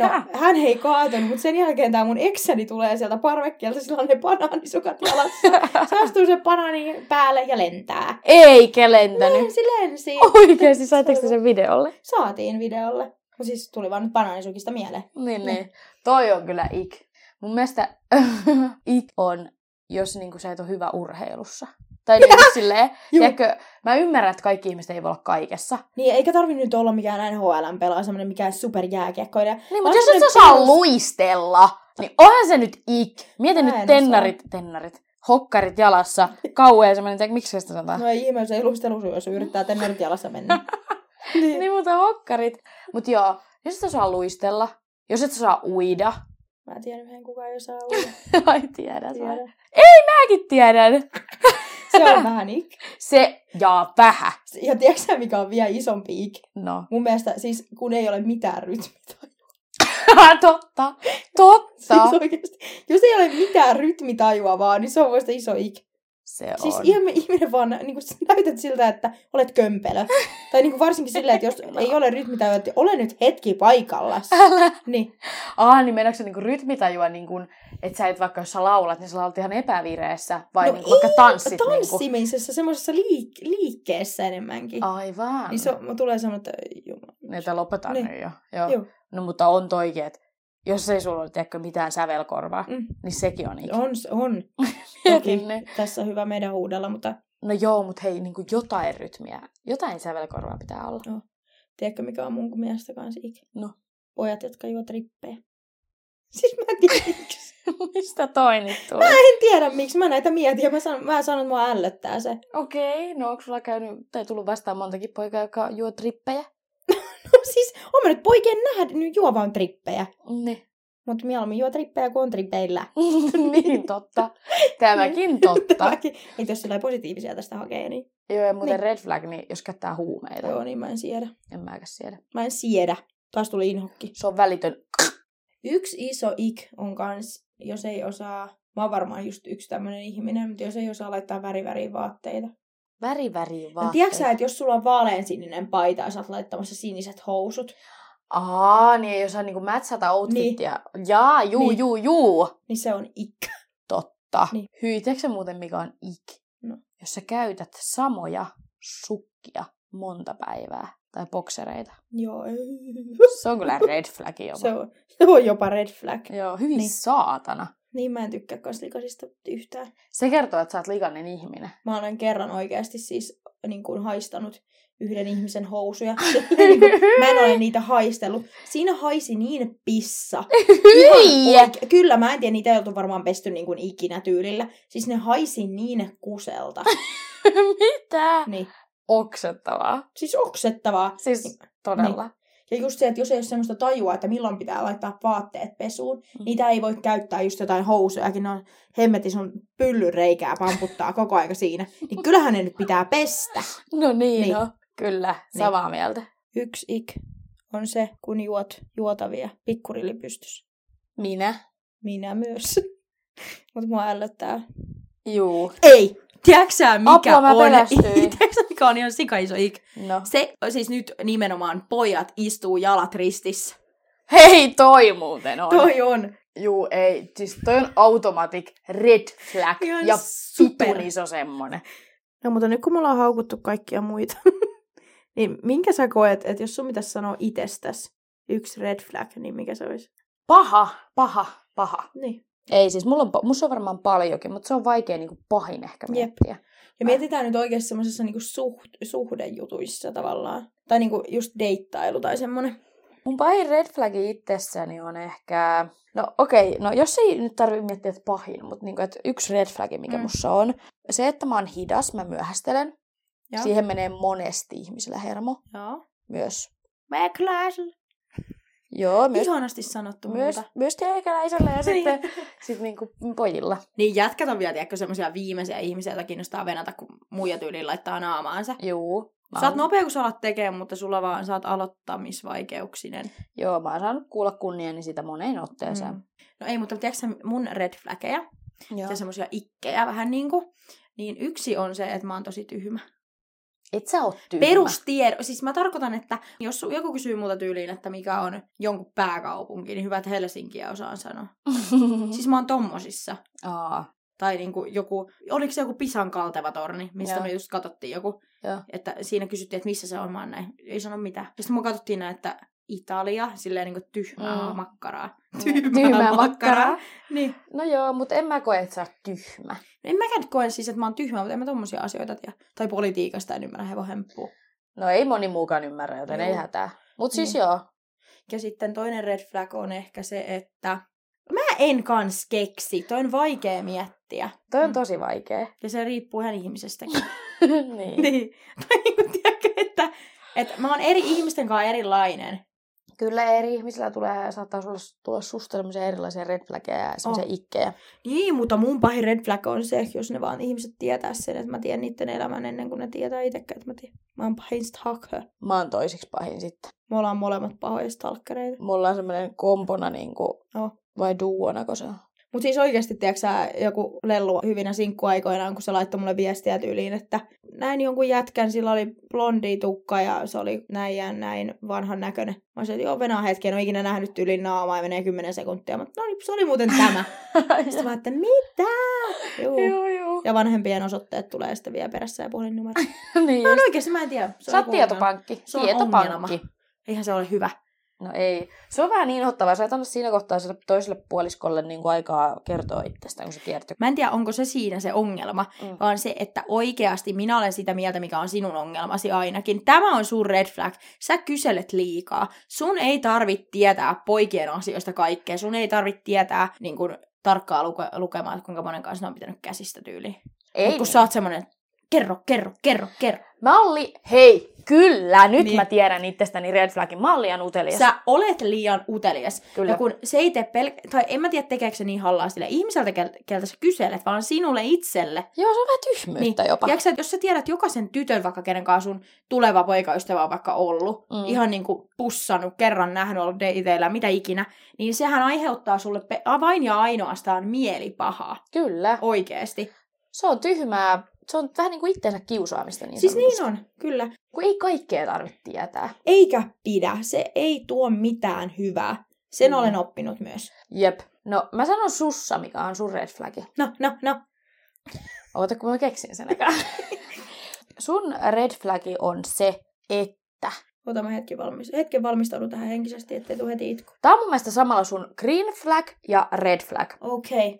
No, hän ei kaatunut, mutta sen jälkeen tämä mun ekseni tulee sieltä parvekkeelta, sillä on ne banaanissukat jalassa. Se astuu sen banaanin päälle ja lentää. Eikä lentänyt. Niin, se lensi. Oikeesti, saitteko te sen videolle? Saatiin videolle. No siis tuli vaan nyt banaanisukista mieleen. Niin, niin. Toi on kyllä ik. Mun mielestä ik on, jos niinku sä et ole hyvä urheilussa. Tai niinku silleen, tiedätkö, mä ymmärrän, että kaikki ihmiset ei voi olla kaikessa. Niin, eikä tarvi nyt olla mikään NHL pelaa, semmoinen mikään superjääkiekkoilija. Niin, mutta jos et sä semmonen saa perus- luistella, niin onhan se nyt ik. Mieti Mä nyt en tennarit, tennarit, hokkarit jalassa, kauhean semmoinen, tiedätkö, miksi sitä sanotaan? No ei ihme, jos ei luistelusu, jos yrittää tennarit jalassa mennä. niin. Niin, mutta hokkarit. Mutta joo, jos et sä saa luistella, jos et sä saa uida, Mä en tiedä yhden kukaan ei osaa uida. ai? Tiedä. Mäkin tiedän. Se on vähän ik. Se ja vähän. Ja tiedätkö mikä on vielä isompi ik? No. Mun mielestä siis, kun ei ole mitään rytmitajua. Totta. Totta. Siis oikeasti, jos ei ole mitään rytmitajua vaan, niin se on muista iso ik. Se on. Siis ihan ihminen vaan niin kuin, näytät siltä, että olet kömpelö. tai niin kuin varsinkin silleen, että jos ei ole rytmitajua, että ole nyt hetki paikalla. Älä. Niin, Ah, niin meinaatko se niinku rytmitajua, niinku, että sä et vaikka jos sä laulat, niin sä laulat ihan epävireessä? Vai No niinku, vaikka tanssit? Niinku? tanssimisessa, semmoisessa liik- liikkeessä enemmänkin. Aivan. Niin se on, tulee sanoa, että jumala. Niitä lopetan Niin. nyt jo. Joo. Joo. No mutta on toikin, että jos ei sulla ole tiedätkö, mitään sävelkorvaa, Mm. niin sekin on ikinä. On, on. Toki ne. tässä on hyvä meidän huudella, mutta No joo, mutta hei, niin kuin jotain rytmiä, jotain sävelkorvaa pitää olla. tiedätkö mikä on mun mielestä kanssa ik? No. Pojat, jotka juo trippejä. Siis mä en tiedä. Mistä toi nyt tuli? En tiedä miksi, mä näitä mietin ja mä sanon, mä sanon että mua ällöttää se. Okei, okay, no onko sulla käynyt, tai tullut vastaan montakin poikaa, joka juo trippejä? Siis, on mä nyt poikien nähnyt juovan trippejä. Niin. Mutta mieluummin juo trippejä kuin on tripeillä. niin, totta. Tämäkin totta. Tämäkin. Että jos sillä positiivisia tästä hakee, niin Joo, ja muuten Niin. red flag, niin jos käyttää huumeita, joo, niin mä en siedä. en mäkäs siedä. Mä en siedä. Taas tuli inhokki. Se on välitön. Yksi iso ik on kans, jos ei osaa, mä oon varmaan just yksi tämmönen ihminen, mutta jos ei osaa laittaa väri väriin vaatteita. Väri väri No, vaatteet. tiedätkö sä, että jos sulla on vaaleansininen paita ja sä oot laittamassa siniset housut, Aa, niin ei osaa niinku mätsätä outfittia. Niin. Jaa, juu, Niin. juu, juu. niin se on ik. Totta. Niin. Hyi, tiedätkö sä muuten mikä on ik? No. Jos sä käytät samoja sukkia monta päivää. Tai boksereita. Joo. Se on kyllä red flag jopa. se, on, se on jopa red flag. Joo, hyvin Niin. niin. saatana. Niin mä en tykkää kans likasista yhtään. Se kertoo, että sä oot likainen ihminen. Mä olen kerran oikeasti siis niin kuin haistanut yhden ihmisen housuja. niin kuin, mä en ole niitä haistellut. Siinä haisi niin pissa. Hyi! Oike- Kyllä, mä en tiedä, niitä ei oltu varmaan pesty niin kuin ikinä tyylillä. Siis ne haisi niin kuselta. Mitä? Niin. Oksettavaa. Siis oksettavaa. Siis todella. Ja just se, että jos ei ole semmoista tajua, että milloin pitää laittaa vaatteet pesuun, Mm. niitä ei voi käyttää just jotain housujakin. No hemmetin sun pyllyreikää pamputtaa koko aika siinä. Niin kyllähän ne nyt pitää pestä. No niin, Niin. niin. no. Kyllä, samaa mieltä. Yksi ik on se, kun juot juotavia pikkurilli pystyssä. Minä? Minä myös. Mutta mua ällöttää. Juu. Ei! Tiedätkö sä, mikä Apua, mä on? Tiedätkö mikä on ihan sika iso ik? No. Se siis nyt nimenomaan pojat istuu jalat ristissä. Hei, toi muuten on. Toi on. Juu, ei. Siis toi on automatic red flag. Ihan ja super. iso semmonen. No mutta nyt kun me ollaan haukuttu kaikkia muita, niin minkä sä koet, että jos sun pitäisi sanoa itsestäsi yksi red flag, niin mikä se olisi? Paha, paha, paha. Niin. Ei siis, mulla on, musta on varmaan paljonkin, mutta se on vaikea niinku pahin ehkä Jep. miettiä. Ja mietitään nyt oikeasti semmoisessa niinku suht, suhdejutuissa tavallaan. Tai niinku just deittailu tai semmoinen. Mun pahin red flagi itsessäni on ehkä... No okei, okay, no jos ei nyt tarvi miettiä, että pahin, mutta niinku, että yksi red flagi, mikä Mm. mussa on, se, että mä oon hidas, mä myöhästelen. Ja. Siihen menee monesti ihmisillä hermo Joo. myös. Backlash. Joo, myös, Ihanasti sanottu myös, multa. myös teikäläisellä ja sitten sit niinku pojilla. Niin jätkät on vielä, tiedätkö, semmoisia viimeisiä ihmisiä, joita kiinnostaa venata, kun muija tyyliin laittaa naamaansa. Juu. Mä Sä oot nopea, kun sä alat tekemään, mutta sulla vaan, oot aloittamisvaikeuksinen. Joo, mä oon saanut kuulla kunniani siitä moneen otteeseen. Mm. No ei, mutta tiedätkö mun red flaggeja Joo. ja semmoisia ikkejä vähän niin kuin, niin yksi on se, että mä oon tosi tyhmä. Et sä oot tyhmä. Perustiedo. Siis mä tarkoitan, että jos joku kysyy multa tyyliin, että mikä on jonkun pääkaupunki, niin hyvät Helsinkiä osaan sanoa. Siis mä oon tommosissa. Aa, Tai niinku joku, oliko se joku Pisan kalteva torni, mistä Joo. me just katsottiin joku. Joo. Että siinä kysyttiin, että missä se on, mä oon näin. Ei sano mitään. Ja sitten me katsottiin näin, että Italia, silleen niinku tyhmää Mm. mm. makkaraa. tyhmää makkaraa. Niin. No joo, mutta en mä koe, että sä oot tyhmä. En mäkään koe siis, että mä oon tyhmä, mutta en mä tommosia asioita tiedä. Tai politiikasta en ymmärrä hevon hemppua. No ei moni muukaan ymmärrä, joten Joo. ei hätää. Mut siis Niin. joo. Ja sitten toinen red flag on ehkä se, että mä en kans keksi. Toi on vaikea miettiä. Toi on Mm. tosi vaikea. Ja se riippuu ihan ihmisestäkin. niin. niin. Tai niinku, tiedätkö, että, että mä oon eri ihmisten kanssa erilainen. Kyllä eri ihmisillä tulee, saattaa sulla tulla susta sellaisia erilaisia red flaggeja ja sellaisia Oh. ikkejä. Niin, mutta mun pahin red flag on se, jos ne vaan ihmiset tietää sen, että mä tiedän niiden elämän ennen kuin ne tietää itsekään, että mä, tiedän. mä oon pahin stalker. Mä oon toisiksi pahin sitten. Me ollaan molemmat pahoja stalkereita. Mulla on semmoinen kompona niinku, Joo. vai duona, kun se on. Mutta siis oikeasti, tiedätkö joku lellu hyvinä sinkkuaikoinaan, kun se laittoi mulle viestiä tyyliin, että näin jonkun jätkän, sillä oli blondi tukka ja se oli näin ja näin vanhan näköinen. Mä olisin, että joo, venaa hetken, en ole ikinä nähnyt tyyliin naamaa ja menee 10 sekuntia. Mutta no niin, se oli muuten tämä. Sitten mä että mitä? Juu. joo, joo. Ja vanhempien osoitteet tulee sitten vielä perässä ja puhelinnumero. niin just. en oikeasti, mä en tiedä. Se on Sä oot tietopankki. Se on Tietopankki. ongelma. Eihän se ole hyvä. No ei. Se on vähän niin inhottavaa. Sä et anna siinä kohtaa toiselle puoliskolle niin kuin aikaa kertoa itsestään, kun sä tiedät. Mä en tiedä, onko se siinä se ongelma, Mm. vaan se, että oikeasti minä olen sitä mieltä, mikä on sinun ongelmasi ainakin. Tämä on sun red flag. Sä kyselet liikaa. Sun ei tarvitse tietää poikien asioista kaikkea. Sun ei tarvitse tietää niin kuin, tarkkaa luke- lukemaan, että kuinka monen kanssa ne on pitänyt käsistä tyyliin. Ei. Mut kun sä oot semmonen, kerro, kerro, kerro, kerro. Malli, hei, kyllä, nyt Niin. mä tiedän itsestäni red flagin. Malli on utelias. Sä olet liian utelias. Kyllä. Ja kun se ei tee pel- tai en mä tiedä tekeekö se niin hallaa sille ihmiseltä, kel- keltä sä kyselet, vaan sinulle itselle. Joo, se on vähän tyhmyyttä niin. jopa. Tiedätkö, jos sä tiedät jokaisen tytön, vaikka kenen kanssa sun tuleva poikaystävä on vaikka ollut, Mm. mm. ihan niin kuin pussannut, kerran nähnyt, ollut dateilla, mitä ikinä, niin sehän aiheuttaa sulle pe- vain ja ainoastaan mielipahaa. Kyllä. Oikeesti. Se on tyhmää. Se on vähän niin kuin itseensä kiusaamista. Niin Siis sanotusti. niin on, kyllä. Kun ei kaikkea tarvitse tietää. Eikä pidä. Se ei tuo mitään hyvää. Sen Mm. olen oppinut myös. Jep. No, mä sanon sussa, mikä on sun red flagi. No, no, no. Oota, kun mä keksin sen. Sun red flagi on se, että... Ota mä hetken, valmis- hetken valmistaudun tähän henkisesti, ettei tule heti itku. Tää on mun mielestä samalla sun green flag ja red flag. Okei. Okay.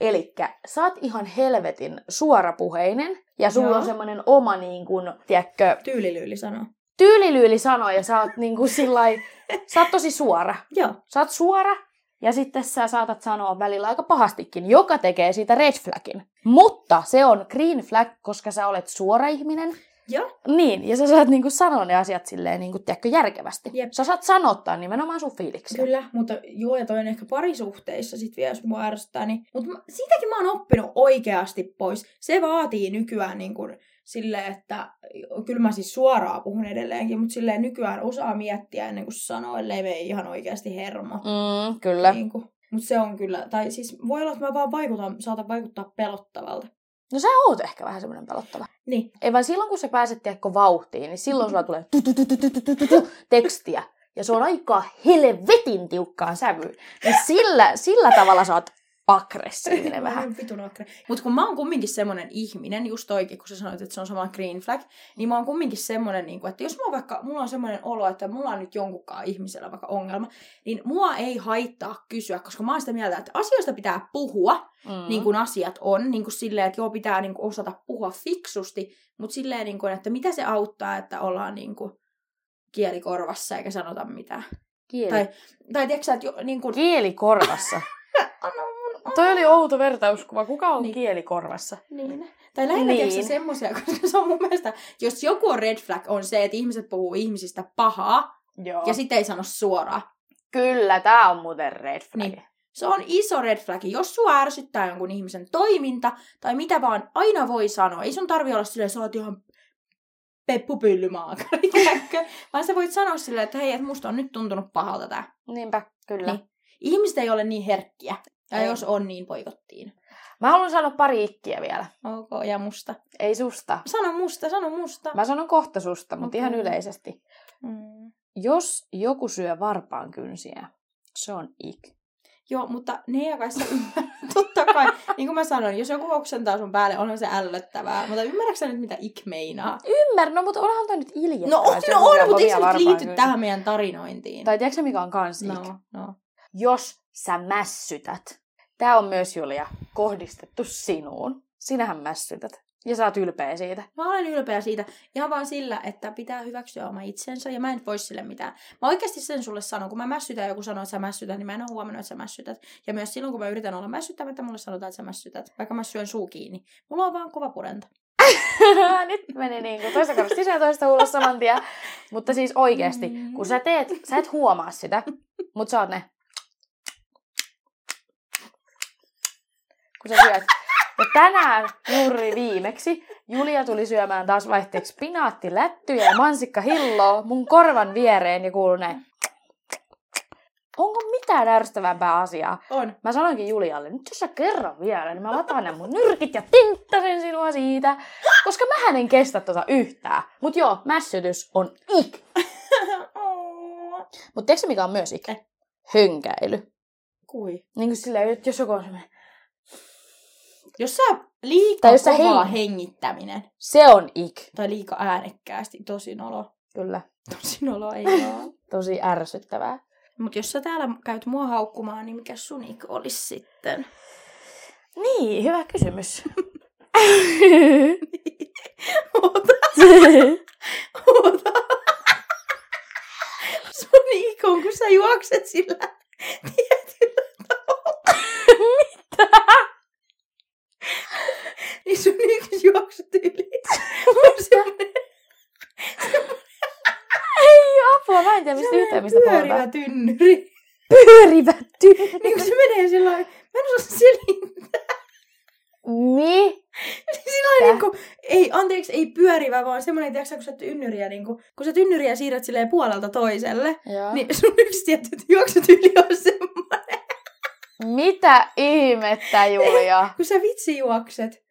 Elikkä sä oot ihan helvetin suorapuheinen ja sulla Joo. on semmonen oma niin kuin, tiedätkö, Tyylilyyli sanoo. tyylilyyli sanoo ja sä oot niin kuin sillai, sä oot tosi suora. Joo. Sä oot suora ja sitten sä saatat sanoa välillä aika pahastikin, joka tekee siitä red flagin. Mutta se on green flag, koska sä olet suora ihminen. Joo. Niin, ja sä saat niinku sanoa ne asiat silleen, niinku, tiedätkö, järkevästi. Jep. Sä saat sanottaa nimenomaan sun fiiliksiä. Kyllä, mutta joo, ja toi on ehkä parisuhteissa sit vielä, jos mua ärsyttää. Niin, mutta siitäkin mä oon oppinut oikeasti pois. Se vaatii nykyään niin kuin, silleen, että kyllä mä siis suoraan puhun edelleenkin, mutta silleen nykyään osaa miettiä ennen kuin sanoo, ellei me ihan oikeasti hermo. Mm, kyllä. Niin kuin, mutta se on kyllä, tai siis voi olla, että mä vaan vaikutan, saatan vaikuttaa pelottavalta. No sä oot ehkä vähän semmoinen pelottava. Niin. Ei vaan silloin, kun sä pääset tiekko vauhtiin, niin silloin sulla tulee tekstiä. Ja se on aika helvetin tiukkaan sävyyn. Niin sillä, sillä tavalla sä oot aggressiivinen vähän. Vitun akkre. Mutta kun mä oon kumminkin semmonen ihminen, just oikein, kun sä sanoit, että se on sama green flag, niin mä oon kumminkin semmonen, niin kun, että jos mulla, vaikka, mulla on semmoinen olo, että mulla on nyt jonkunkaan ihmisellä vaikka ongelma, niin mua ei haittaa kysyä, koska mä oon sitä mieltä, että asioista pitää puhua, Mm. niin kuin asiat on, niin kuin silleen, että joo, pitää niin kuin osata puhua fiksusti, mutta silleen, niin kuin, että mitä se auttaa, että ollaan niin kuin kielikorvassa eikä sanota mitään. Kieli. Tai, tai tiedätkö että jo, niin kuin, Kieli korvassa. anna Toi oli outo vertauskuva. Kuka on Niin. kieli korvassa? Niin. Tai lähinnä Niin. semmoisia, koska se on mun mielestä, jos joku on red flag, on se, että ihmiset puhuu ihmisistä pahaa Joo. ja sitten ei sano suoraan. Kyllä, tää on muuten red flag. Niin. Se on iso red flag. Jos sua ärsyttää jonkun ihmisen toiminta tai mitä vaan, aina voi sanoa. Ei sun tarvi olla silleen, sä oot ihan peppupyllymaakari? Vaan sä voit sanoa silleen, että hei, että musta on nyt tuntunut pahalta tää. Niinpä, kyllä. Niin. Ihmiset ei ole niin herkkiä. Ja Ei. jos on, niin poikottiin. Mä haluan sanoa pari ikkiä vielä. Ok, ja musta. Ei susta. Sano musta, sano musta. Mä sanon kohta susta, mutta Okei. ihan yleisesti. Mm. Jos joku syö varpaan kynsiä, se on ik. Joo, mutta ne ja kai. Totta kai, niin kuin mä sanoin, jos joku oksentaa sun päälle, onhan se ällöttävää. Mutta ymmärrätkö sä nyt, mitä ik meinaa? Ymmärrän, no mutta onhan toi nyt iljettävää. No on, että no joku syö on, mutta eikö se nyt liity tähän meidän tarinointiin? Tai tiedätkö mikä on kans ik? No, no. Jos sä mässytät. Tää on myös, Julia, kohdistettu sinuun. Sinähän mässytät. Ja sä oot ylpeä siitä. Mä olen ylpeä siitä ihan vaan sillä, että pitää hyväksyä oma itsensä ja mä en voi sille mitään. Mä oikeasti sen sulle sanon, kun mä mässytän joku sanoo, että sä mässytät, niin mä en ole huomannut, että sä mässytät. Ja myös silloin, kun mä yritän olla mässyttämättä, mulle sanotaan, että sä mässytät, vaikka mä syön suu kiinni. Mulla on vaan kova purenta. Nyt meni niin kuin toista kaudesta sisään toista ulos saman tien. Mutta siis oikeasti, kun sä teet, sä et huomaa sitä, mutta sä oot ne. Kun sä syöt. Ja tänään juuri viimeksi Julia tuli syömään taas vaihteeksi pinaattilättyjä ja mansikkahilloa mun korvan viereen ja kuului näin. Onko mitään ärsyttävämpää asiaa? On. Mä sanoinkin Julialle, nyt jos sä kerran vielä, niin mä lataan ne mun nyrkit ja tinttasen sinua siitä. Koska mä en kestä tota yhtään. Mut joo, mässytys on ik. Mut tiedätkö mikä on myös ik? Eh. Hönkäily. Kui? Niin kuin silleen, että jos joku on semmoinen, Jos sä liikaa Tai jos sä kovaa heng- hengittäminen, se on ik. tai liikaa äänekkäästi, tosi nolo. Kyllä. Tosi nolo ei oo. Tosi ärsyttävää. Mut jos sä täällä käyt mua haukkumaan, niin mikä sun ik olisi sitten? Niin, hyvä kysymys. Oota, oota. Sun ik on, kun sä juokset sillä tietyllä tavalla. Niin sun yksi juoksutyyli Ei apua, mä en tiedä mistä yhtään mistä pyörivä puhutaan. tynnyri. Pyörivä Niin kun se menee sillä mä en osaa selittää. Niin? Sillä niin kuin, ei, anteeksi, ei pyörivä, vaan semmoinen, tiedätkö sä, kun sä tynnyriä, niin kuin, kun sä tynnyriä siirrät silleen puolelta toiselle, Joo. niin sun yksi tietty juoksutyyli on semmoinen. Mitä ihmettä, Julia? Kun sä vitsi juokset.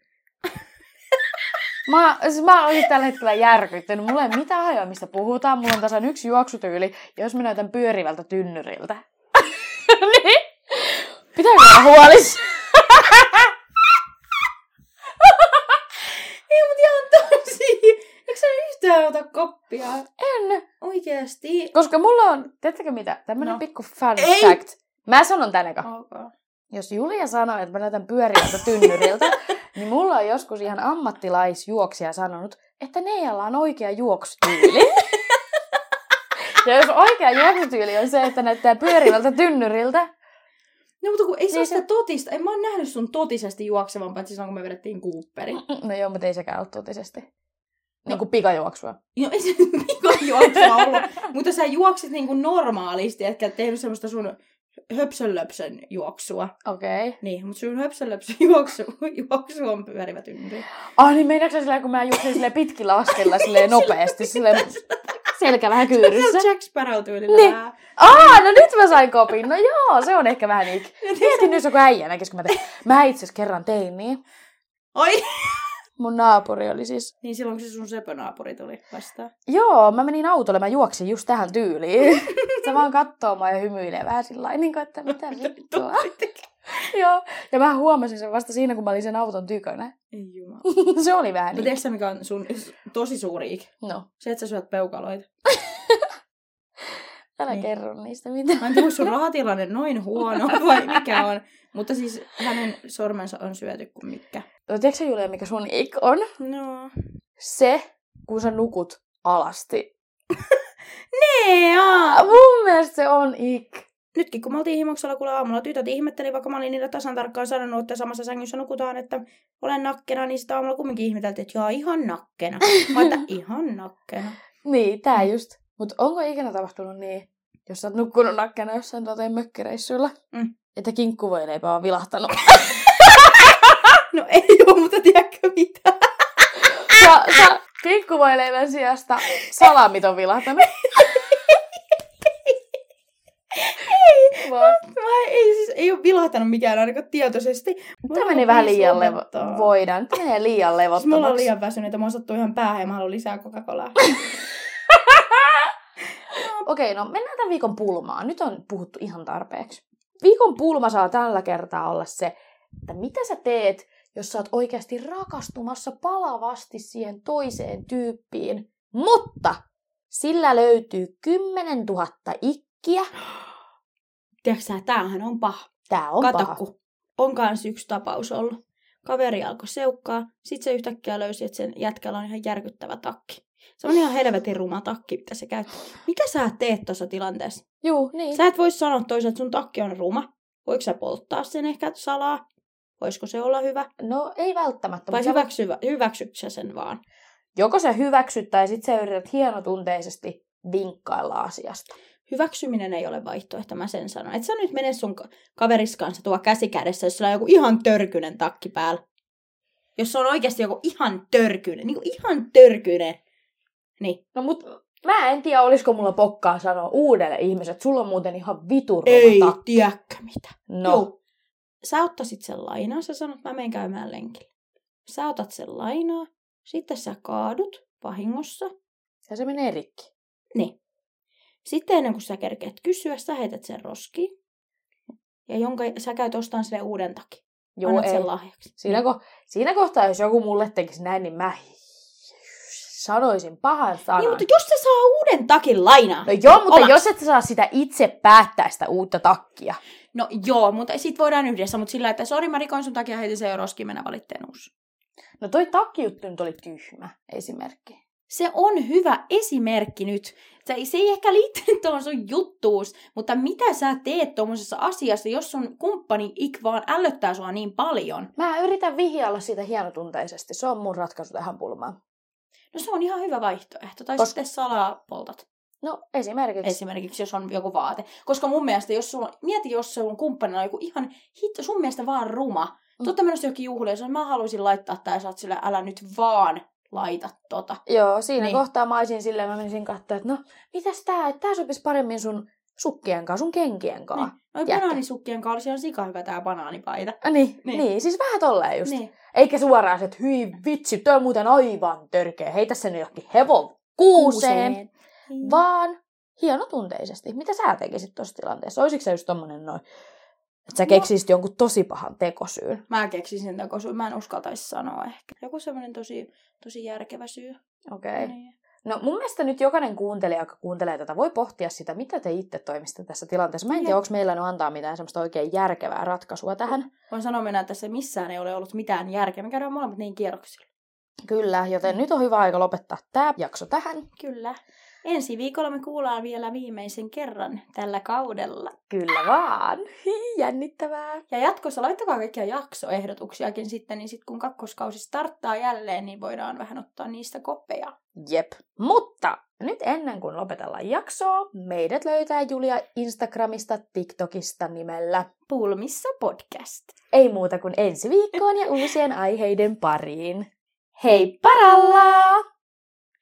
Mä, siis mä olisin tällä hetkellä järkyttynyt. Mulla ei ole mitään hajoa, mistä puhutaan. Mulla on tasan yksi juoksutyyli, ja jos mä näytän pyörivältä tynnyriltä. niin, pitääkö olla huolis? Ei, mut ihan tosi. Eikö sä yhtään ota koppia? En. Oikeesti. Koska mulla on, tiedättekö mitä, tämmönen No. pikku fun Ei. fact. Mä sanon tän eka. Ok. Jos Julia sanoo, että mä näytän pyörivältä tynnyriltä, niin mulla on joskus ihan ammattilaisjuoksija sanonut, että Neijalla on oikea juoksutyyli. ja jos oikea juoksutyyli on se, että näyttää pyörivältä tynnyriltä, No mutta kun ei se Niin ole se- sitä totista. En mä oon nähnyt sun totisesti juoksevan, paitsi silloin kun me vedettiin Cooperi. no joo, mutta ei sekään ole totisesti. Niin kuin pikajuoksua. No ei se pikajuoksua ollut. mutta sä juoksit niin kuin normaalisti, etkä tehnyt semmoista sun höpsönlöpsön juoksua. Okei. Okay. Niin, mutta sun höpsönlöpsön juoksu, juoksu on pyörivä tynnyri. Ah niin meinaatko silleen, kun mä juoksin silleen pitkillä askella silleen nopeasti, silleen selkä vähän kyyryssä. Se on Jack Sparrow tyylillä Niin. Aa, no nyt mä sain kopin. No joo, se on ehkä vähän ik. Mietin, jos joku äijä näkis, kun mä tein. Mä itse asiassa kerran tein niin. Oi! Mun naapuri oli siis... Niin silloin, kun se sun söpönaapuri tuli vastaan. Joo, mä menin autolle, mä juoksin just tähän tyyliin. Se vaan kattoo mua ja hymyilee vähän sillä niin kuin, että mitä vittua. Joo, ja mä huomasin sen vasta siinä, kun mä olin sen auton tykönä. Ei jumala. se oli vähän niin. sä, mikä on sun tosi suuri ik? No, Se, että sä syöt peukaloita. Älä Niin. kerro niistä mitään. Mä en tiedä, sun rahatilanne noin huono vai mikä on. Mutta siis hänen sormensa on syöty kuin mikä. No, tiedätkö Julia, mikä sun ik on? No. Se, kun sä nukut alasti. Nea! Mun mielestä se on ik. Nytkin kun me oltiin himoksella kuule aamulla, tytöt ihmetteli, vaikka mä olin niille tasan tarkkaan sanonut, että samassa sängyssä nukutaan, että olen nakkena, niin sitä aamulla kumminkin ihmeteltiin, että joo, ihan nakkena. Mä että ihan nakkena. Niin, tää just. Mut onko ikinä tapahtunut niin, jos sä oot nukkunut nakkena jossain tuoteen mökkireissuilla, Mm. että kinkkuvoileipä on vilahtanut. No ei oo, mutta tiedätkö mitä? sä, sä kinkkuvoileivän sijasta salamit on vilahtanut. Vaan. Mä ei siis, ei ole vilahtanut mikään ainakaan tietoisesti. Tämä meni vähän liian levo... Voidaan. Tämä menee liian Siis me ollaan levottomaksi. liian väsyneitä. Mä sattuu ihan päähän ja mä haluan lisää Coca-Colaa. Okei, no mennään tämän viikon pulmaan. Nyt on puhuttu ihan tarpeeksi. Viikon pulma saa tällä kertaa olla se, että mitä sä teet, jos sä oot oikeasti rakastumassa palavasti siihen toiseen tyyppiin, mutta sillä löytyy 10 000 ikkiä. Tiedätkö sä, tämähän on paha. Tää on Kato, paha. kun on kans yksi tapaus ollut. Kaveri alkoi seukkaa, sit se yhtäkkiä löysi, että sen jätkällä on ihan järkyttävä takki. Se on ihan helvetin ruma takki, mitä se käyttää. Mitä sä teet tuossa tilanteessa? Juu, niin. Sä et voi sanoa toisaalta, että sun takki on ruma. Voiko sä polttaa sen ehkä salaa? Voisiko se olla hyvä? No ei välttämättä. Vai hyväksyvä, hyväksytkö sä sen vaan? Joko sä hyväksyt tai sit sä yrität hienotunteisesti vinkkailla asiasta. Hyväksyminen ei ole vaihtoehto, mä sen sanon. Et sä nyt mene sun ka- kaveris kanssa tuo käsi kädessä, jos sulla on joku ihan törkynen takki päällä. Jos se on oikeasti joku ihan törkynen, niin kuin ihan törkynen, niin No mut mä en tiedä, olisiko mulla pokkaa sanoa uudelle ihmiselle, sulla on muuten ihan vituruma ei takki. tiedäkö mitä. No, Joo. Sä ottaisit sen lainaa, sä sanot, mä menen käymään lenkillä. Sä otat sen lainaa, sitten sä kaadut vahingossa. ja se menee rikki. Niin. Sitten ennen kuin sä kerkeät kysyä, sä heität sen roskiin. Ja jonka sä käyt ostamaan sille uuden takin. Joo, Annat ei. sen lahjaksi. Siinä, ko- siinä kohtaa, jos joku mulle tekisi näin, niin mä sanoisin pahan sanan. Niin, mutta jos se saa uuden takin lainaa. No joo, mutta Omaksi. jos et saa sitä itse päättää sitä uutta takkia. No joo, mutta sit voidaan yhdessä, mutta sillä, että sori mä rikoin sun takia, heitin sen jo roskiin, mennä valitteen uusi. No toi takkijuttu nyt oli tyhmä esimerkki. Se on hyvä esimerkki nyt. Se, se ei ehkä liittynyt tuohon sun juttuus, mutta mitä sä teet tuommoisessa asiassa, jos sun kumppani ik vaan ällöttää sua niin paljon? Mä yritän vihjailla sitä hienotunteisesti. Se on mun ratkaisu tähän pulmaan. No se on ihan hyvä vaihtoehto. Tai Koska- sitten salaa poltat. No esimerkiksi. Esimerkiksi jos on joku vaate. Koska mun mielestä, jos sulla, mieti jos sun kumppanilla on joku ihan hitto, sun mielestä vaan ruma. Mm. Totta menossa johonkin juhliin, jos mä haluaisin laittaa ja sä oot sillä, älä nyt vaan laita tota. Joo, siinä. Niin. kohtaa mä olisin silleen, mä menisin katsoa, että no, mitäs tää, että tää sopisi paremmin sun sukkien kanssa, sun kenkien kanssa. Niin. Noi banaanisukkien kanssa olisi ihan sika hyvä tää banaanipaita. Niin. Niin. Niin. niin, siis vähän tolleen just. Niin. Eikä suoraan se, että hyi vitsi, toi on muuten aivan törkeä, heitä sen johonkin hevon kuuseen, Niin. vaan hienotunteisesti. Mitä sä tekisit tuossa tilanteessa? Olisiko se just tommonen noin, että sä No. keksisit jonkun tosi pahan tekosyyn? Mä keksisin koska mä en uskaltaisi sanoa ehkä. Joku semmoinen tosi, tosi järkevä syy. Okei. Okay. Niin. No mun mielestä nyt jokainen kuuntelija, joka kuuntelee tätä, voi pohtia sitä, mitä te itse toimisitte tässä tilanteessa. Mä en tiedä, onko meillä nyt antaa mitään semmoista oikein järkevää ratkaisua tähän. Voin sanoa mennä, että tässä missään ei ole ollut mitään järkeä. Me käydään molemmat niin kierroksilla. Kyllä, joten nyt on hyvä aika lopettaa tämä jakso tähän. Kyllä. Ensi viikolla me kuullaan vielä viimeisen kerran tällä kaudella. Kyllä vaan. Jännittävää. Ja jatkossa laittakaa kaikkia jaksoehdotuksiakin sitten, niin sitten kun kakkoskausi starttaa jälleen, niin voidaan vähän ottaa niistä koppeja. Jep. Mutta nyt ennen kuin lopetellaan jaksoa, meidät löytää Julia Instagramista, TikTokista nimellä. Pulmissa podcast. Ei muuta kuin ensi viikkoon ja uusien aiheiden pariin. Hei paralla!